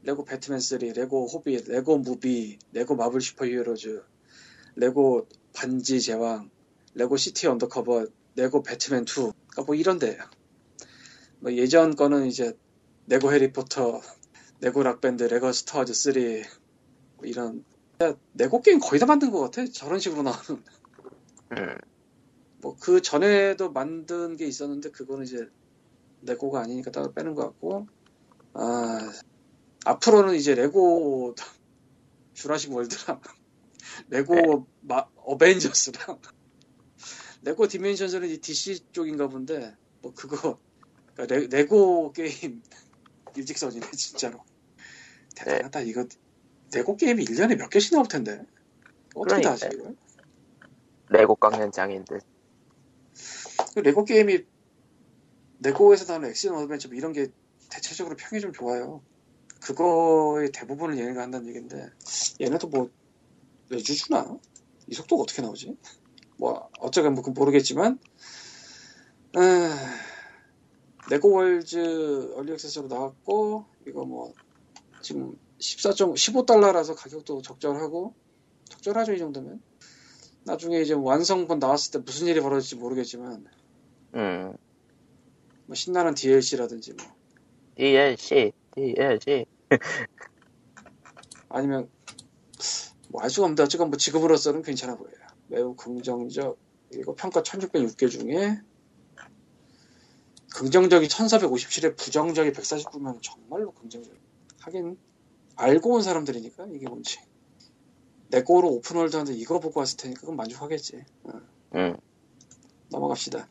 레고 배트맨 3, 레고 호빗, 레고 무비, 레고 마블 슈퍼 히어로즈, 레고 반지 제왕, 레고 시티 언더커버, 레고 배트맨 2. 그러니까 뭐 이런데요. 뭐 예전 거는 이제 레고 해리포터, 레고 락밴드, 레고 스타워즈 3, 뭐 이런 레고 게임 거의 다 만든 것 같아. 저런 식으로 나오는. 음, 뭐 그 전에도 만든 게 있었는데 그거는 이제 레고가 아니니까 따로 빼는 것 같고 아 앞으로는 이제 레고 Jurassic World랑 레고 마- 어벤져스랑 레고 Dimensions는 이 DC 쪽인가 본데 뭐 그거 그러니까 레, 레고 게임 일직선이네 진짜로 대단하다 이거 레고 게임이 1년에 몇 개씩 나올 텐데 어떻게 다 하지. 이걸? 레고 깎는 장인들. 그 레고 게임이 레고에서 나오는 액션 어드벤처 뭐 이런 게 대체적으로 평이 좀 좋아요. 그거의 대부분을 얘네가 한다는 얘기인데 얘네도 뭐 외주 주나? 이 속도가 어떻게 나오지? 뭐 어쩌건 뭐 그건 모르겠지만 아, 레고 월즈 얼리 액세스로 나왔고 이거 뭐 지금 14점 15달러라서 가격도 적절하고 적절하죠 이 정도면 나중에 이제 완성본 나왔을 때 무슨 일이 벌어질지 모르겠지만 음, 뭐 신나는 DLC라든지 뭐 DLC, DLC. 아니면 뭐 알 수가 없는데 어쨌건 뭐 지금으로서는 괜찮아 보여요. 매우 긍정적 그리고 평가 1606개 중에 긍정적이 1457에 부정적이 149면 정말로 긍정적. 하긴 알고 온 사람들이니까 이게 뭔지. 내 거로 오픈월드 하는데 이거 보고 왔을 테니까 그건 만족하겠지. 어, 음. 넘어갑시다.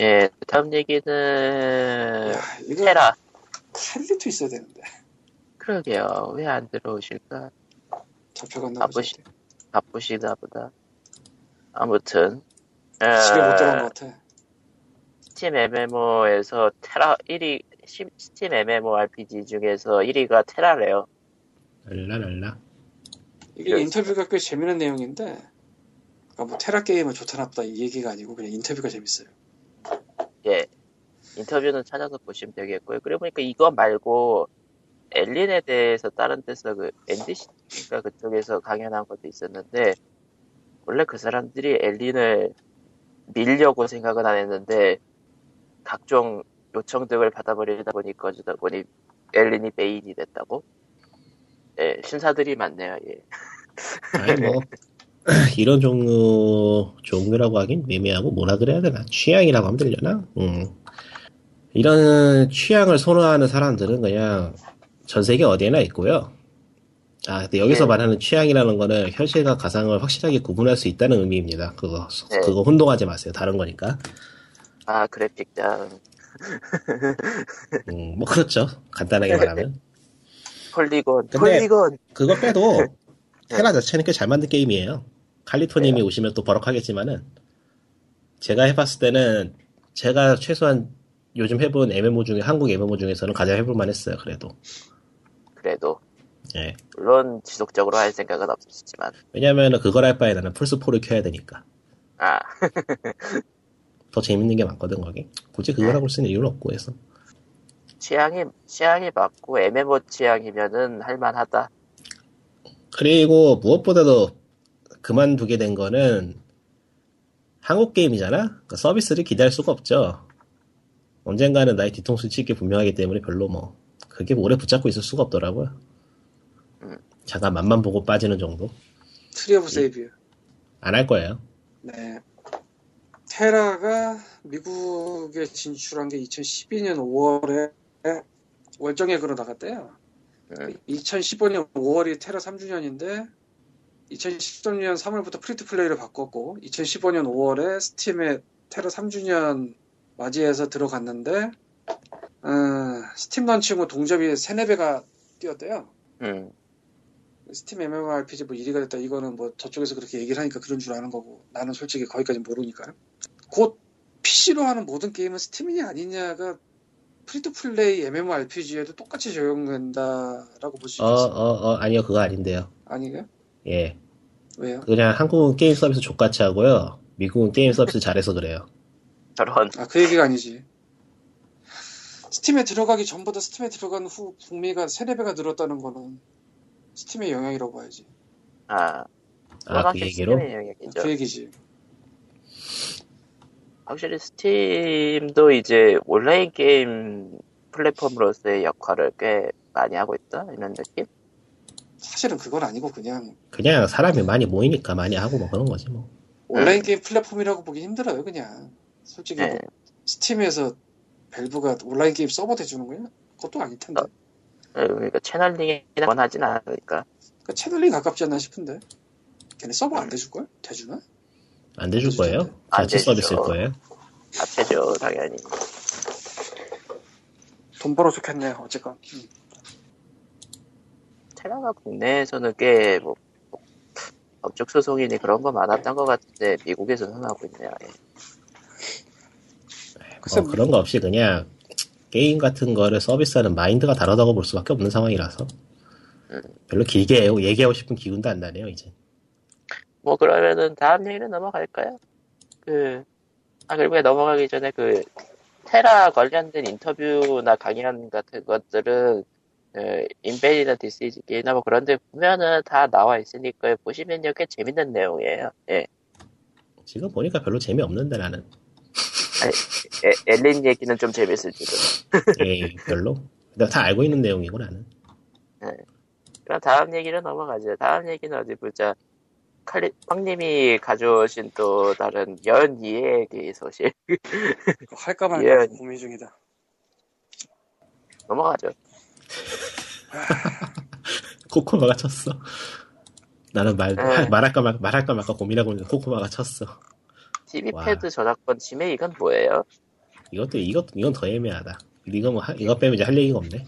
예, 다음 얘기는 야, 이거 테라. 캘리도 있어야 되는데. 그러게요. 왜 안 들어오실까? 잡혀갔나 바쁘시- 보지. 바쁘시다 보다. 아무튼 집에 못 어, 들어간 것 같아. 스팀 MMO에서 테라 1위 시- 스팀 MMORPG 중에서 1위가 테라래요. 랄라랄라. 이게 이거- 인터뷰가 꽤 재밌는 내용인데, 그러니까 뭐 테라 게임은 좋다 나쁘다 이 얘기가 아니고 그냥 인터뷰가 재밌어요. 예. 인터뷰는 찾아서 보시면 되겠고요. 그리고 보니까 이거 말고 엘린에 대해서 다른 데서 그 NDC가 그쪽에서 강연한 것도 있었는데 원래 그 사람들이 엘린을 밀려고 생각은 안 했는데 각종 요청 등을 받아버리다 보니 꺼지다 보니 엘린이 메인이 됐다고? 예, 신사들이 많네요. 예. 아니 뭐 이런 종류 종류라고 하긴 애매하고 뭐라 그래야 되나 취향이라고 하면 되려나? 음. 이런 취향을 선호하는 사람들은 그냥 전 세계 어디에나 있고요. 아, 근데 여기서 예. 말하는 취향이라는 거는 현실과 가상을 확실하게 구분할 수 있다는 의미입니다. 그거 예. 그거 혼동하지 마세요. 다른 거니까. 아 그래픽장 음, 뭐 그렇죠. 간단하게 말하면. 폴리곤 근데- 폴리곤 그거 빼도 네. 테라 자체는 꽤 잘 만든 게임이에요. 칼리토님이 오시면 또 버럭하겠지만은 제가 해봤을 때는 제가 최소한 요즘 해본 MMO 중에 한국 MMO 중에서는 가장 해볼만 했어요. 그래도 그래도 예. 물론 지속적으로 할 생각은 없었지만 왜냐면은 그걸 할 바에 나는 플스4를 켜야 되니까 아 더 재밌는 게 많거든 거기 굳이 그걸 하고 쓸 이유는 없고 해서 취향이 취향이 맞고 MMO 취향이면은 할만하다. 그리고 무엇보다도 그만두게 된 거는 한국 게임이잖아? 그러니까 서비스를 기대할 수가 없죠. 언젠가는 나의 뒤통수 칠게 분명하기 때문에 별로 뭐, 그게 오래 붙잡고 있을 수가 없더라고요. 음. 잠깐 맛만 보고 빠지는 정도? 트리 오브 세이비어. 안 할 거예요. 네. 테라가 미국에 진출한 게 2012년 5월에 월정액으로 나갔대요. 음, 2015년 5월이 테라 3주년인데 2013년 3월부터 free to play를 바꿨고 2015년 5월에 스팀에 테라 3주년 맞이해서 들어갔는데 어, 스팀 런칭 후 동접이 3, 4배가 뛰었대요. 음, 스팀 MMORPG 뭐 1위가 됐다 이거는 뭐 저쪽에서 그렇게 얘기를 하니까 그런 줄 아는 거고 나는 솔직히 거기까지 모르니까 곧 PC로 하는 모든 게임은 스팀이냐 아니냐가 free to play MMORPG에도 똑같이 적용된다라고 볼 수 어, 있겠어요 어, 어, 아니요, 그거 아닌데요. 아니에요? 예. 왜요? 그냥 한국은 게임 서비스 좆같이 하고요. 미국은 게임 서비스 잘해서 그래요. 저런 아 그 얘기가 아니지 스팀에 들어가기 전보다 스팀에 들어간 후 북미가 3, 4배가 늘었다는 거는 스팀의 영향이라고 봐야지 아 아, 그 얘기로? 그 얘기지 확실히 스팀도 이제 온라인 게임 플랫폼으로서의 역할을 꽤 많이 하고 있다 이런 느낌? 사실은 그건 아니고 그냥 그냥 사람이 많이 모이니까 많이 하고 뭐 그런 거지 뭐. 온라인 게임 플랫폼이라고 보기 힘들어요, 그냥. 솔직히 네. 뭐 스팀에서 밸브가 온라인 게임 서버 대주는 거야? 그것도 아닐 텐데. 어. 그러니까 channeling이나 원하진 않으니까 그러니까 channeling 가깝지 않나 싶은데. 걔네 서버 안 대줄 걸? 대주나? 안 대줄 거예요? 안 자체. 서비스일 거예요? 자체죠 당연히. 돈 벌어 좋겠네, 어쨌건. 음. 테라가 국내에서는 꽤 뭐, 법적 소송이니 그런 거 많았던 것 같은데 미국에서는 하고 있네요. 예. 글쎄, 뭐 그런 거 없이 그냥 게임 같은 거를 서비스하는 마인드가 다르다고 볼 수밖에 없는 상황이라서 음. 별로 길게. 얘기하고 싶은 기운도 안 나네요 이제. 뭐 그러면은 다음 얘기로 넘어갈까요? 그, 아, 그리고 넘어가기 전에 그, 테라 관련된 인터뷰나 강연 같은 것들은, 그, 인벤이나 디스이즈 게임이나 뭐 그런 데 보면은 다 나와 있으니까 보시면요 꽤 재밌는 내용이에요. 예. 지금 보니까 별로 재미없는데 나는. 에, 엘린 얘기는 좀 재밌을지도. 에이, 별로. 내가 다 알고 있는 내용이고 나는. 그럼 다음 얘기로 넘어가죠. 다음 얘기는 어디 보자. 칼리, 황님이 가져오신 또 다른 연이의 얘기 소식. 할까 말까 예. 고민 중이다. 넘어가죠. 코코마가 쳤어. 나는 말, 에. 말할까 말, 말할까 말까 고민하고 있는데 코코마가 쳤어. TV 와. 패드 저작권 침해 이건 뭐예요? 이것도, 이것, 이건 더 애매하다. 이거 뭐, 하- 이거 빼면 이제 할 얘기가 없네.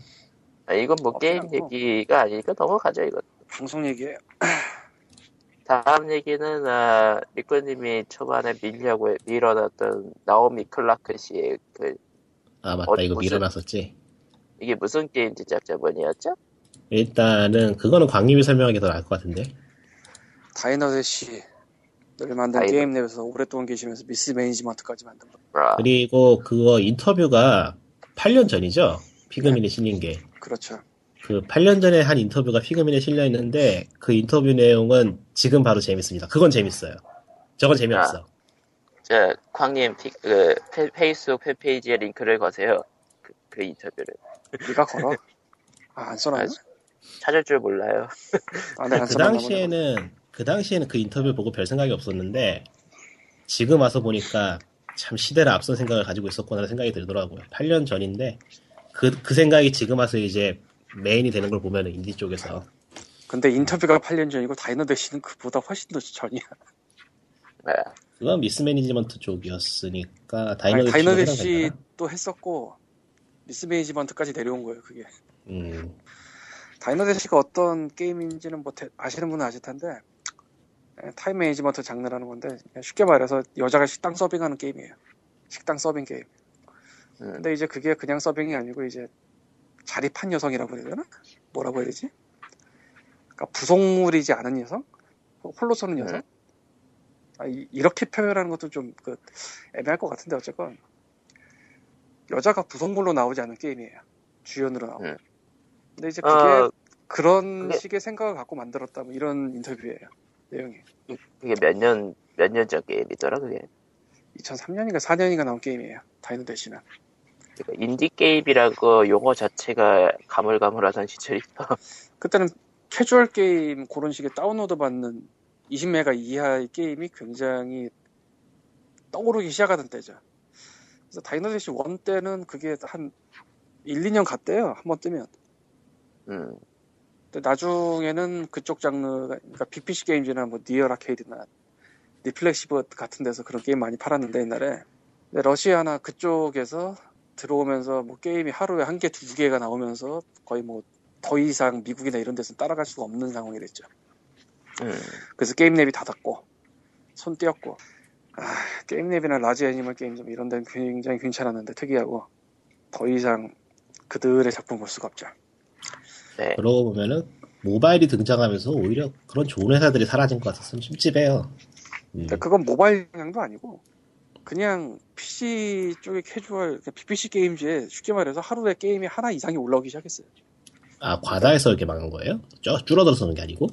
아, 이건 뭐 게임 하고. 얘기가 아니니까 넘어가죠 이건. 방송 얘기예요. 다음 얘기는 아, 리코님이 초반에 밀려고 밀어놨던 나오미 클라크 씨의 그 아, 맞다. 어, 이거 무슨- 밀어놨었지. 이게 무슨 게임 제작자분이었죠? 일단은, 그거는 광님이 설명하기 더 나을 것 같은데. Diner Dash를 만든 다이너- 게임 내에서 오랫동안 계시면서 Miss Management까지 만든 거. 아, 그리고 그거 인터뷰가 8년 전이죠? 피그민에 실린 게. 그렇죠. 그 8년 전에 한 인터뷰가 피그민에 실려 있는데 그 인터뷰 내용은 지금 봐도 재밌습니다. 그건 재밌어요. 저건 재미없어. 저 광님 피, 그 페, 페이스북 fan page에 링크를 거세요. 그, 그 인터뷰를 네가 걸어. 아, 안? 아, 찾을 줄 몰라요. 아, 안 그. 당시에는 그 당시에는 그 인터뷰 보고 별 생각이 없었는데 지금 와서 보니까 참 시대를 앞선 생각을 가지고 있었구나 생각이 들더라고요. 8년 전인데 그, 그 생각이 지금 와서 이제 메인이 되는 걸 보면은 인디 쪽에서 근데 인터뷰가 8년 전이고 Diner Dash는 그보다 훨씬 더 전이야. 네. 그건 Miss Management 쪽이었으니까 Diner Dash도 했었고 Miss Management까지 내려온 거예요. 그게. 음, Diner Dash가 어떤 게임인지는 뭐 대- 아시는 분은 아실 텐데 예, time management 장르라는 건데 쉽게 말해서 여자가 식당 서빙하는 게임이에요. 식당 서빙 게임. 음, 근데 이제 그게 그냥 서빙이 아니고 이제 자립한 여성이라고 해야 되나? 뭐라고 해야 되지? 그러니까 부속물이지 않은 여성? 홀로 서는 여성? 아, 이, 렇게 표현하는 것도 좀 그, 애매할 것 같은데 어쨌건 여자가 부속물로 나오지 않은 게임이에요. 주연으로 나오고. 음. 근데 이제 그게 어, 그런 그게- 식의 생각을 갖고 만들었다 뭐 이런 인터뷰예요. 내용이. 그게 몇 년, 몇 년 전 게임이더라, 그게. 2003년인가 4년인가 나온 게임이에요. 다이너데시는. 그러니까 인디 게임이라고 용어 자체가 가물가물하던 시절이 있어. 그때는 캐주얼 게임 그런 식의 다운로드 받는 20메가 이하의 게임이 굉장히 떠오르기 시작하던 때죠. 그래서 Diner Dash 1 때는 그게 한 1, 2년 갔대요. 한 번 뜨면. 음, 근데 나중에는 그쪽 장르가 그러니까 BPC 게임즈나 뭐 Real Arcade나 Reflexive 같은 데서 그런 게임 많이 팔았는데 옛날에 근데 러시아나 그쪽에서 들어오면서 뭐 게임이 하루에 한 개, 두 개가 나오면서 거의 뭐 더 이상 미국이나 이런 데서 따라갈 수가 없는 상황이 됐죠. 음. 그래서 Gamelab이 닫았고 손 떼었고 아, Gamelab이나 Large Animal Games 이런 데는 굉장히 괜찮았는데 특이하고 더 이상 그들의 작품 볼 수가 없죠. 네. 그러고 보면은 모바일이 등장하면서 오히려 그런 좋은 회사들이 사라진 것 같아서 좀 찝찝해요. 음. 근데 그건 모바일 영향도 아니고 그냥 PC 쪽의 캐주얼 PPC 게임즈에 쉽게 말해서 하루에 게임이 하나 이상이 올라오기 시작했어요. 아 과다해서 이렇게 망한 거예요? 쭉 줄어들어서 그런 게 아니고?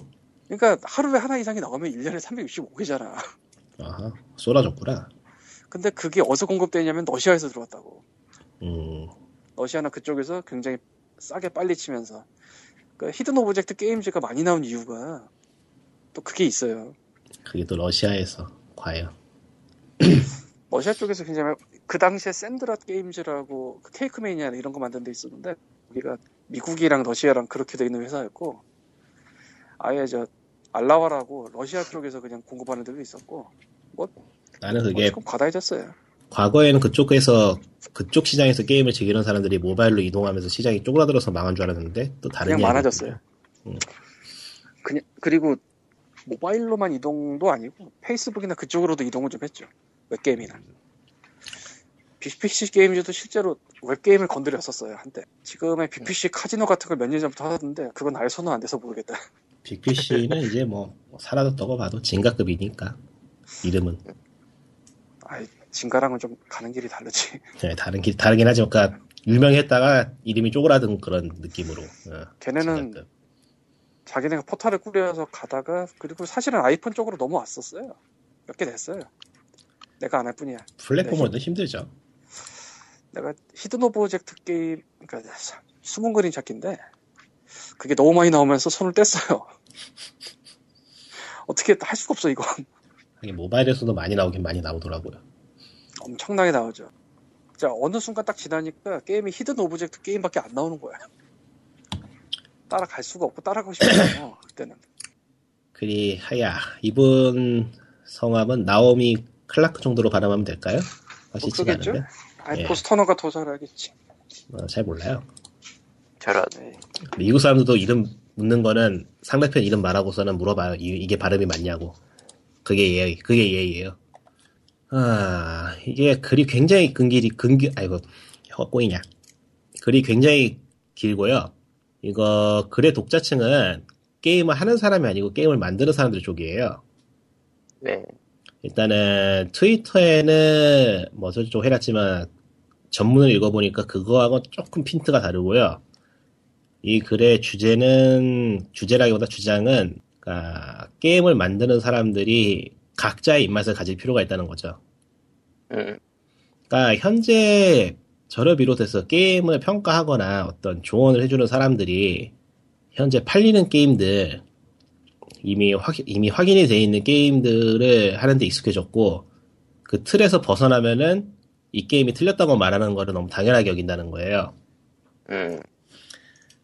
그러니까 하루에 하나 이상이 나오면 1년에 365개잖아. 아하 쏟아졌구나. 근데 그게 어디서 공급되냐면 러시아에서 들어왔다고. 음 러시아나 그쪽에서 굉장히 싸게 빨리 치면서 그 hidden object games가 많이 나온 이유가 또 그게 있어요. 그게 또 러시아에서 과연. 러시아 쪽에서 굉장히 그 당시에 Sandlot Games라고 그 Cake Mania 이런 거 만든 데 있었는데 우리가 미국이랑 러시아랑 그렇게 돼 있는 회사였고 아예 저 알라와라고 러시아 쪽에서 그냥 공급하는 데도 있었고 나는 그게 어쨌건 과다해졌어요. 과거에는 그쪽에서 그쪽 시장에서 게임을 즐기는 사람들이 모바일로 이동하면서 시장이 쪼그라들어서 망한 줄 알았는데 또 다른 그냥. 많아졌어요. 음. 그냥 그리고 모바일로만 이동도 아니고 페이스북이나 그쪽으로도 이동을 좀 했죠. 웹게임이나. BPC 게임즈도 실제로 웹게임을 건드렸었어요, 한때. 지금의 BPC 카지노 같은 걸 몇 년 전부터 하던데, 그건 아예 손은 안 돼서 모르겠다. 빅피씨는 이제 뭐 사라졌다고 봐도 진가급이니까 이름은 아이, 진가랑은 좀 가는 길이 다르지. 네, 다른 길 다르긴 하지만 그러니까 유명했다가 이름이 쪼그라든 그런 느낌으로. 어, 걔네는 진가급. 자기네가 포탈을 꾸려서 가다가, 그리고 사실은 아이폰 쪽으로 넘어왔었어요. 몇 개 됐어요. 내가 안 할 뿐이야. 플랫폼으로도 힘들죠. 내가 hidden object 게임, 그러니까 숨은 그림 찾기인데 그게 너무 많이 나오면서 손을 뗐어요. 어떻게 할 수가 없어 이건. 하긴 모바일에서도 많이 나오긴 많이 나오더라고요. 엄청나게 나오죠. 자 어느 순간 딱 지나니까 게임이 hidden object 게임밖에 안 나오는 거야. 따라갈 수가 없고 따라가고 않아 그때는. 그리 하야 이분 성함은 나오미 클라크 정도로 발음하면 될까요? 뭐 확실치가 그러겠죠? 않은데 아이 예. 포스터너가 더 잘하겠지. 어, 잘 몰라요. 저런. 네. 미국 사람들도 이름 묻는 거는 상대편 이름 말하고서는 물어봐요. 이, 게 발음이 맞냐고. 그게 예의, 그게 예의예요. 아, 이게 글이 굉장히 근길이, 근길, 아이고, 혀가 꼬이냐. 글이 굉장히 길고요. 이거, 글의 독자층은 게임을 하는 사람이 아니고 게임을 만드는 사람들 쪽이에요. 네. 일단은 트위터에는 뭐 저쪽 해놨지만 전문을 읽어보니까 그거하고 조금 핀트가 다르고요. 이 글의 주제는 주제라기보다 주장은 그러니까 게임을 만드는 사람들이 각자의 입맛을 가질 필요가 있다는 거죠. 음, 그러니까 현재 저를 비롯해서 게임을 평가하거나 어떤 조언을 해주는 사람들이 현재 팔리는 게임들 이미 확 이미 확인이 돼 있는 게임들을 하는데 익숙해졌고 그 틀에서 벗어나면은 이 게임이 틀렸다고 말하는 거를 너무 당연하게 여긴다는 거예요. 음,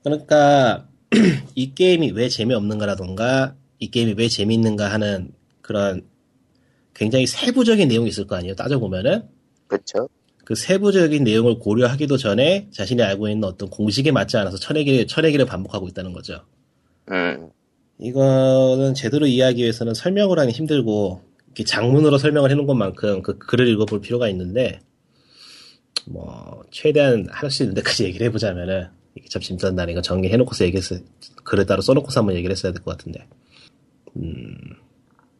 그러니까 이 게임이 왜 재미없는가라던가 이 게임이 왜 재미있는가 하는 그런 굉장히 세부적인 내용이 있을 거 아니에요. 따져보면은 그쵸. 그 세부적인 내용을 고려하기도 전에 자신이 알고 있는 어떤 공식에 맞지 않아서 천회기를, 천회기를 반복하고 있다는 거죠. 음, 이거는 제대로 이해하기 위해서는 설명을 하기 힘들고, 이렇게 장문으로 설명을 해놓은 것만큼 그 글을 읽어볼 필요가 있는데, 뭐, 최대한 할 수 있는 데까지 얘기를 해보자면은, 이게 참 짐stan다는 거 정리해놓고서 얘기했어요. 글을 따로 써놓고서 한번 얘기를 했어야 될 것 같은데. 음,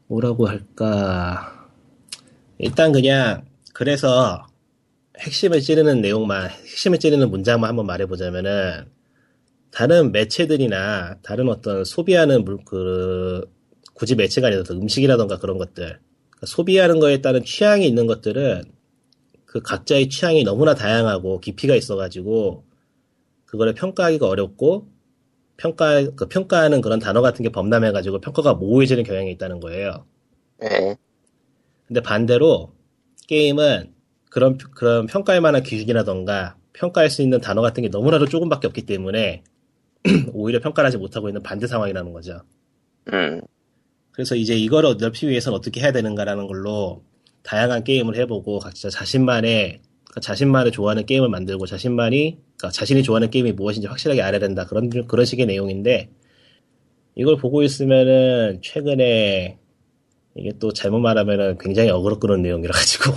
뭐라고 할까. 일단 그냥, 그래서, 핵심을 찌르는 내용만, 핵심을 찌르는 문장만 한번 말해보자면은, 다른 매체들이나 다른 어떤 소비하는 물, 그, 굳이 매체가 아니라도 음식이라던가 그런 것들, 그러니까 소비하는 거에 따른 취향이 있는 것들은 그 각자의 취향이 너무나 다양하고 깊이가 있어가지고, 그거를 평가하기가 어렵고, 평가, 그 평가하는 그런 단어 같은 게 범람해가지고 평가가 모호해지는 경향이 있다는 거예요. 네. 근데 반대로 게임은 그런 그런 평가할 만한 기준이라던가 평가할 수 있는 단어 같은 게 너무나도 조금밖에 없기 때문에 오히려 평가를 하지 못하고 있는 반대 상황이라는 거죠. 음, 그래서 이제 이거를 넓히기 위해서는 어떻게 해야 되는가라는 걸로 다양한 게임을 해보고 각자 자신만의 그러니까 자신만의 좋아하는 게임을 만들고 자신만이 그러니까 자신이 좋아하는 게임이 무엇인지 확실하게 알아야 된다 그런 그런 식의 내용인데 이걸 보고 있으면은 최근에 이게 또 잘못 말하면은 굉장히 어그로 끄는 내용이라 가지고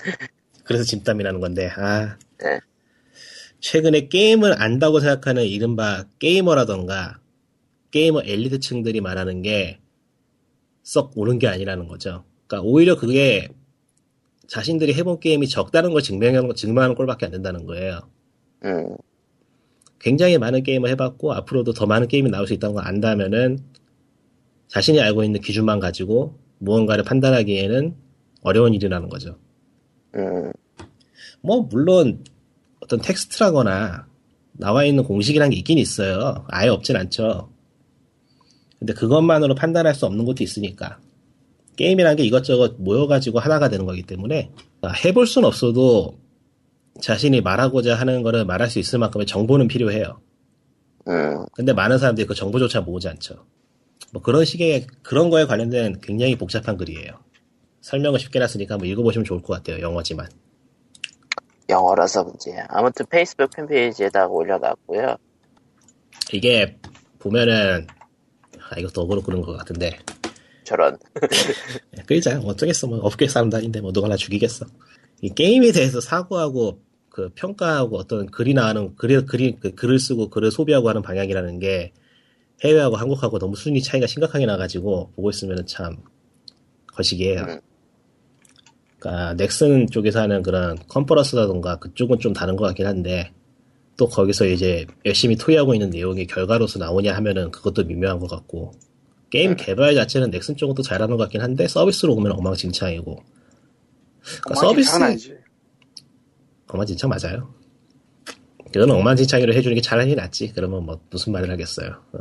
그래서 짐땀이 나는 건데 아 네. 최근에 게임을 안다고 생각하는 이른바 게이머라던가 게이머 엘리트층들이 말하는 게썩 옳은 게 아니라는 거죠. 그러니까 오히려 그게 자신들이 해본 게임이 적다는 걸 증명하는, 증명하는 꼴밖에 안 된다는 거예요. 음, 굉장히 많은 게임을 해봤고 앞으로도 더 많은 게임이 나올 수 있다는 걸 안다면은 자신이 알고 있는 기준만 가지고 무언가를 판단하기에는 어려운 일이라는 거죠. 음, 뭐 물론 어떤 텍스트라거나 나와 있는 공식이란 게 있긴 있어요. 아예 없진 않죠. 근데 그것만으로 판단할 수 없는 것도 있으니까 게임이란 게 이것저것 모여가지고 하나가 되는 거기 때문에 아, 해볼 순 없어도 자신이 말하고자 하는 거를 말할 수 있을 만큼의 정보는 필요해요. 음, 근데 많은 사람들이 그 정보조차 모으지 않죠. 뭐 그런 식의 그런 거에 관련된 굉장히 복잡한 글이에요. 설명을 쉽게 놨으니까 한번 읽어보시면 좋을 것 같아요. 영어지만. 영어라서 문제야. 아무튼 페이스북 팬페이지에다가 올려놨고요. 이게 보면은 아 이것도 어그로 끄는 것 같은데 저런. 끌자 어쩌겠어 뭐 업계 사람들인데 뭐 누가 나 죽이겠어 이 게임에 대해서 사고하고 그 평가하고 어떤 글이 나오는 글이 글이 그 글을 쓰고 글을 소비하고 하는 방향이라는 게 해외하고 한국하고 너무 순위 차이가 심각하게 나가지고 보고 있으면은 참 거시기해요. 음. 그러니까 넥슨 쪽에서 하는 그런 컨퍼런스라던가 그쪽은 좀 다른 것 같긴 한데 또 거기서 이제 열심히 토의하고 있는 내용이 결과로서 나오냐 하면은 그것도 미묘한 것 같고 게임 음. 개발 자체는 넥슨 쪽은 또 잘하는 것 같긴 한데 서비스로 오면 엉망진창이고 그러니까 서비스. 엉망진창 맞아요. 그건 엉망진창으로 해주는 게 차라리 낫지. 그러면 뭐 무슨 말을 하겠어요. 어.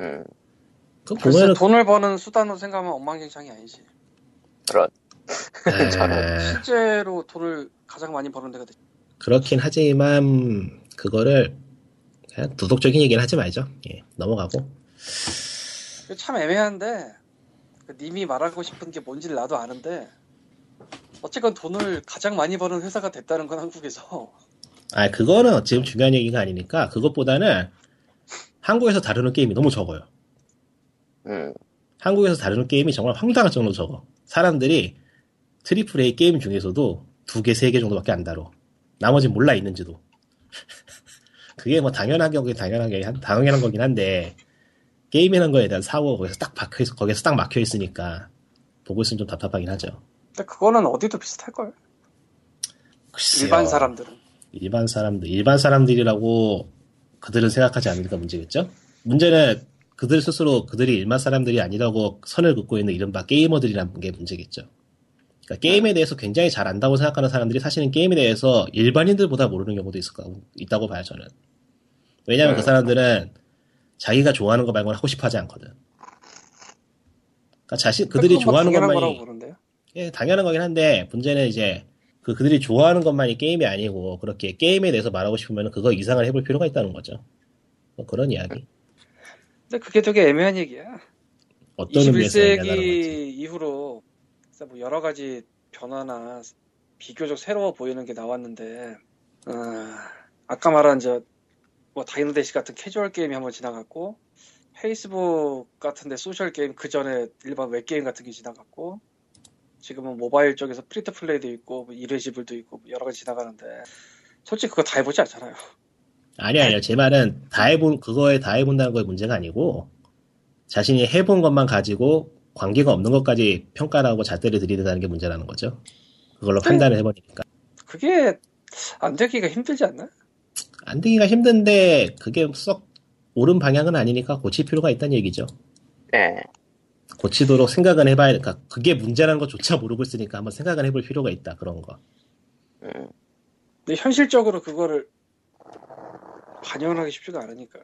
음, 그 보면은 돈을 버는 수단으로 생각하면 엉망진창이 아니지. 그런. 에, 실제로 돈을 가장 많이 버는 데가 되지. 그렇긴 하지만 그거를 그냥 도덕적인 얘기는 하지 말죠. 예, 넘어가고. 참 애매한데 그 님이 말하고 싶은 게 뭔지를 나도 아는데 어쨌건 돈을 가장 많이 버는 회사가 됐다는 건 한국에서 아 그거는 지금 중요한 얘기가 아니니까 그것보다는 한국에서 다루는 게임이 너무 적어요. 음, 한국에서 다루는 게임이 정말 황당할 정도로 적어. 사람들이 triple A 게임 중에서도 두 개, 세 개 정도밖에 안 다뤄. 나머지 몰라 있는지도. 그게 뭐 당연한 거긴 당연하게 당연한 거긴 한데 게임이라는 거에 대한 사고가 거기서 딱 박혀 있, 거기서 딱 막혀 있으니까 보고 있으면 좀 답답하긴 하죠. 근데 그거는 어디도 비슷할걸 글쎄요. 일반 사람들은 일반 사람들, 일반 사람들이라고 그들은 생각하지 않으니까 문제겠죠? 문제는 그들 스스로 그들이 일반 사람들이 아니라고 선을 긋고 있는 이른바 게이머들이라는 게 문제겠죠. 그러니까 게임에 대해서 굉장히 잘 안다고 생각하는 사람들이 사실은 게임에 대해서 일반인들보다 모르는 경우도 있을 거, 있다고 봐요, 저는. 왜냐하면 그 음. 사람들은 자기가 좋아하는 거 말고는 하고 싶어 하지 않거든. 그러니까 자신, 그들이 그건 뭐 좋아하는 것만이 예, 당연한 거긴 한데 문제는 이제 그 그들이 좋아하는 것만이 게임이 아니고 그렇게 게임에 대해서 말하고 싶으면 그거 이상을 해볼 필요가 있다는 거죠. 뭐 그런 이야기. 근데 그게 되게 애매한 얘기야 어떤 의미에서 얘기하는 거지. 21세기 이후로 뭐 여러 가지 변화나 비교적 새로워 보이는 게 나왔는데 어, 아까 말한 저 뭐 Diner Dash 같은 캐주얼 게임이 한번 지나갔고 페이스북 같은데 소셜 게임 그 전에 일반 웹 게임 같은 게 지나갔고 지금은 모바일 쪽에서 free to play도 있고 뭐 이레지블도 있고 뭐 여러 가지 지나가는데 솔직히 그거 다 해보지 않잖아요. 아니 아니요. 제 말은 다 해본 그거에 다 해본다는 거의 문제가 아니고 자신이 해본 것만 가지고 관계가 없는 것까지 평가를 하고 잣대를 들이대다는 게 문제라는 거죠. 그걸로 네. 판단을 해보니까 그게 안 되기가 힘들지 않나? 안 되기가 힘든데 그게 썩 옳은 방향은 아니니까 고칠 필요가 있다는 얘기죠. 예, 고치도록 생각은 해봐야, 그러니까 그게 문제라는 것조차 모르고 있으니까 한번 생각은 해볼 필요가 있다, 그런 거. 음, 근데 현실적으로 그거를 반영을 하기 쉽지가 않으니까.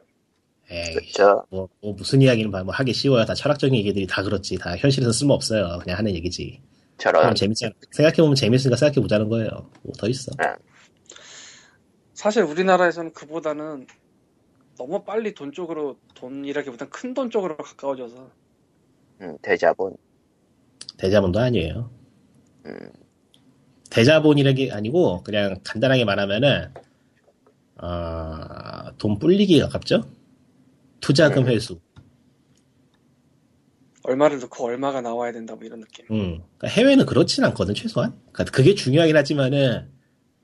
에이, 그렇죠. 뭐, 뭐 무슨 이야기는 뭐 하기 쉬워요. 다 철학적인 얘기들이 다 그렇지. 다 현실에서 쓸모 없어요. 그냥 하는 얘기지. 저런. 그럼 재밌지, 않- 생각해 보면 재밌으니까 생각해 보자는 거예요. 뭐 더 있어. 사실 우리나라에서는 그보다는 너무 빨리 돈 쪽으로 돈이라기보단 큰 돈 쪽으로 가까워져서 음, 대자본. 대자본도 아니에요. 음, 대자본이라기 아니고, 그냥 간단하게 말하면은, 어, 돈 불리기 가깝죠? 투자금 음. 회수. 얼마를 넣고 얼마가 나와야 된다 뭐 이런 느낌. 음. 그러니까 해외는 그렇진 않거든, 최소한. 그러니까 그게 중요하긴 하지만은,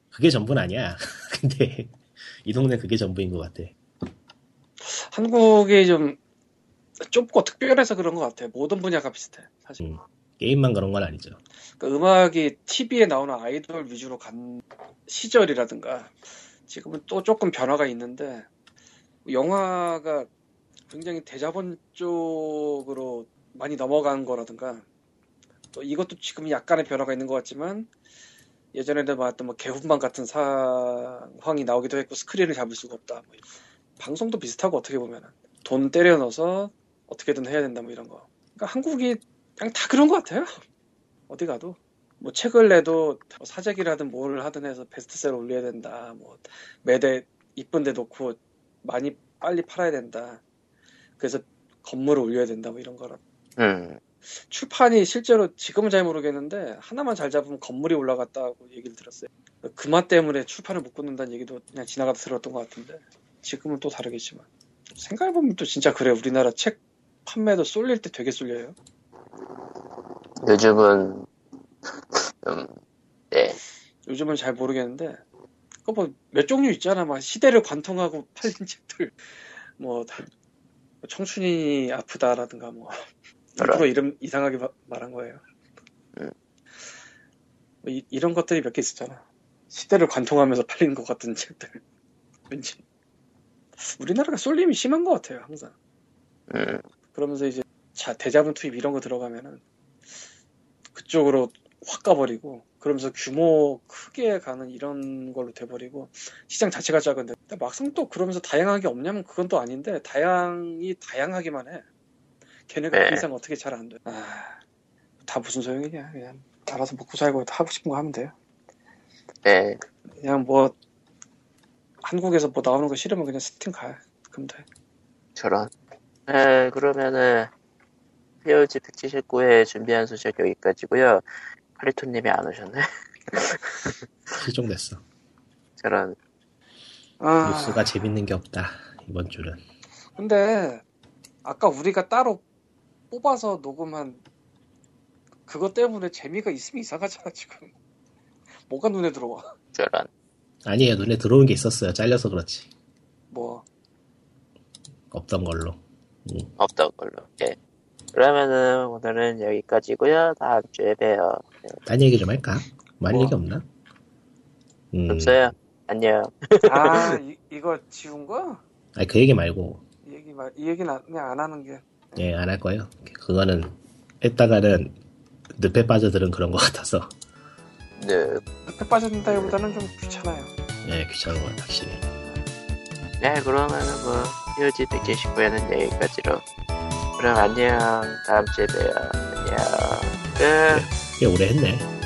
그게 전부는 아니야. 근데, 이 동네 그게 전부인 것 같아. 한국이 좀 좁고 특별해서 그런 것 같아요. 모든 분야가 비슷해. 사실. 음. 게임만 그런 건 아니죠. 그러니까 음악이 TV에 나오는 아이돌 위주로 간 시절이라든가 지금은 또 조금 변화가 있는데 영화가 굉장히 대자본 쪽으로 많이 넘어간 거라든가 또 이것도 지금 약간의 변화가 있는 것 같지만 예전에도 봤던 뭐 개훈방 같은 상황이 나오기도 했고 스크린을 잡을 수가 없다. 뭐. 방송도 비슷하고 어떻게 보면은 돈 때려 넣어서 어떻게든 해야 된다 뭐 이런 거. 그러니까 한국이 그냥 다 그런 것 같아요. 어디 가도. 뭐 책을 내도 뭐 사재기라든 뭘 하든 해서 베스트셀러 올려야 된다. 뭐 매대 이쁜데 놓고 많이 빨리 팔아야 된다. 그래서 건물을 올려야 된다. 뭐 이런 거라. 음, 출판이 실제로 지금은 잘 모르겠는데 하나만 잘 잡으면 건물이 올라갔다고 얘기를 들었어요. 그맛 때문에 출판을 못 끊는다는 얘기도 그냥 지나가다 들었던 것 같은데 지금은 또 다르겠지만 생각해보면 또 진짜 그래 우리나라 책 판매도 쏠릴 때 되게 쏠려요. 요즘은, 음, 네. 요즘은 잘 모르겠는데 그거 뭐몇 종류 있잖아 막 시대를 관통하고 팔린 책들 뭐 청춘이 아프다라든가 뭐 일부러 이름 이상하게 마- 말한 거예요. 음. 뭐 이, 런 것들이 몇 개 있었잖아. 시대를 관통하면서 팔리는 것 같은 책들. 왠지. 우리나라가 쏠림이 심한 것 같아요 항상. 음, 그러면서 이제 자 대자본 투입 이런 거 들어가면은 그쪽으로 확 가버리고 그러면서 규모 크게 가는 이런 걸로 돼버리고 시장 자체가 작은데 막상 또 그러면서 다양하게 없냐면 그건 또 아닌데 다양이 다양하기만 해 걔네가 네. 그 이상 어떻게 잘 안 돼. 아, 다 무슨 소용이냐 그냥 알아서 먹고 살고 하고 싶은 거 하면 돼요. 네, 그냥 뭐 한국에서 뭐 나오는 거 싫으면 그냥 스팀 가 그럼 돼. 저런. 네, 그러면은 POG 179회 준비한 소식 여기까지고요. 카리토님이 안 오셨네. 실종됐어. 저런. 아, 뉴스가 재밌는 게 없다 이번 주는. 근데 아까 우리가 따로 뽑아서 녹음한 그것 때문에 재미가 있으면 이상하잖아 지금. 뭐가 눈에 들어와? 저런. 아니에요 눈에 들어오는 게 있었어요. 잘려서 그렇지. 뭐 없던 걸로. 없던 걸로. 예. 그러면은 오늘은 여기까지고요. 다음 주에 봬요. 딴 얘기 좀 할까? 말 뭐? 얘기 없나? 음, 없어요. 안녕. 아, 이, 이거 지운 거? 아니 그 얘기 말고 이 얘기 말, 이 얘기는 안- 그냥 안 하는 게. 예 안 할 거예요. 그거는 했다가는 늪에 빠져드는 그런 것 같아서 네. 늪에 빠진다기보다는 좀 귀찮아요. 예 귀찮은 것 같아 확실히. 네, 그러면은 뭐 POG 179회는 여기까지로. 그럼 안녕. 다음 주에 봬요. 안녕. 끝. 꽤 오래 했네.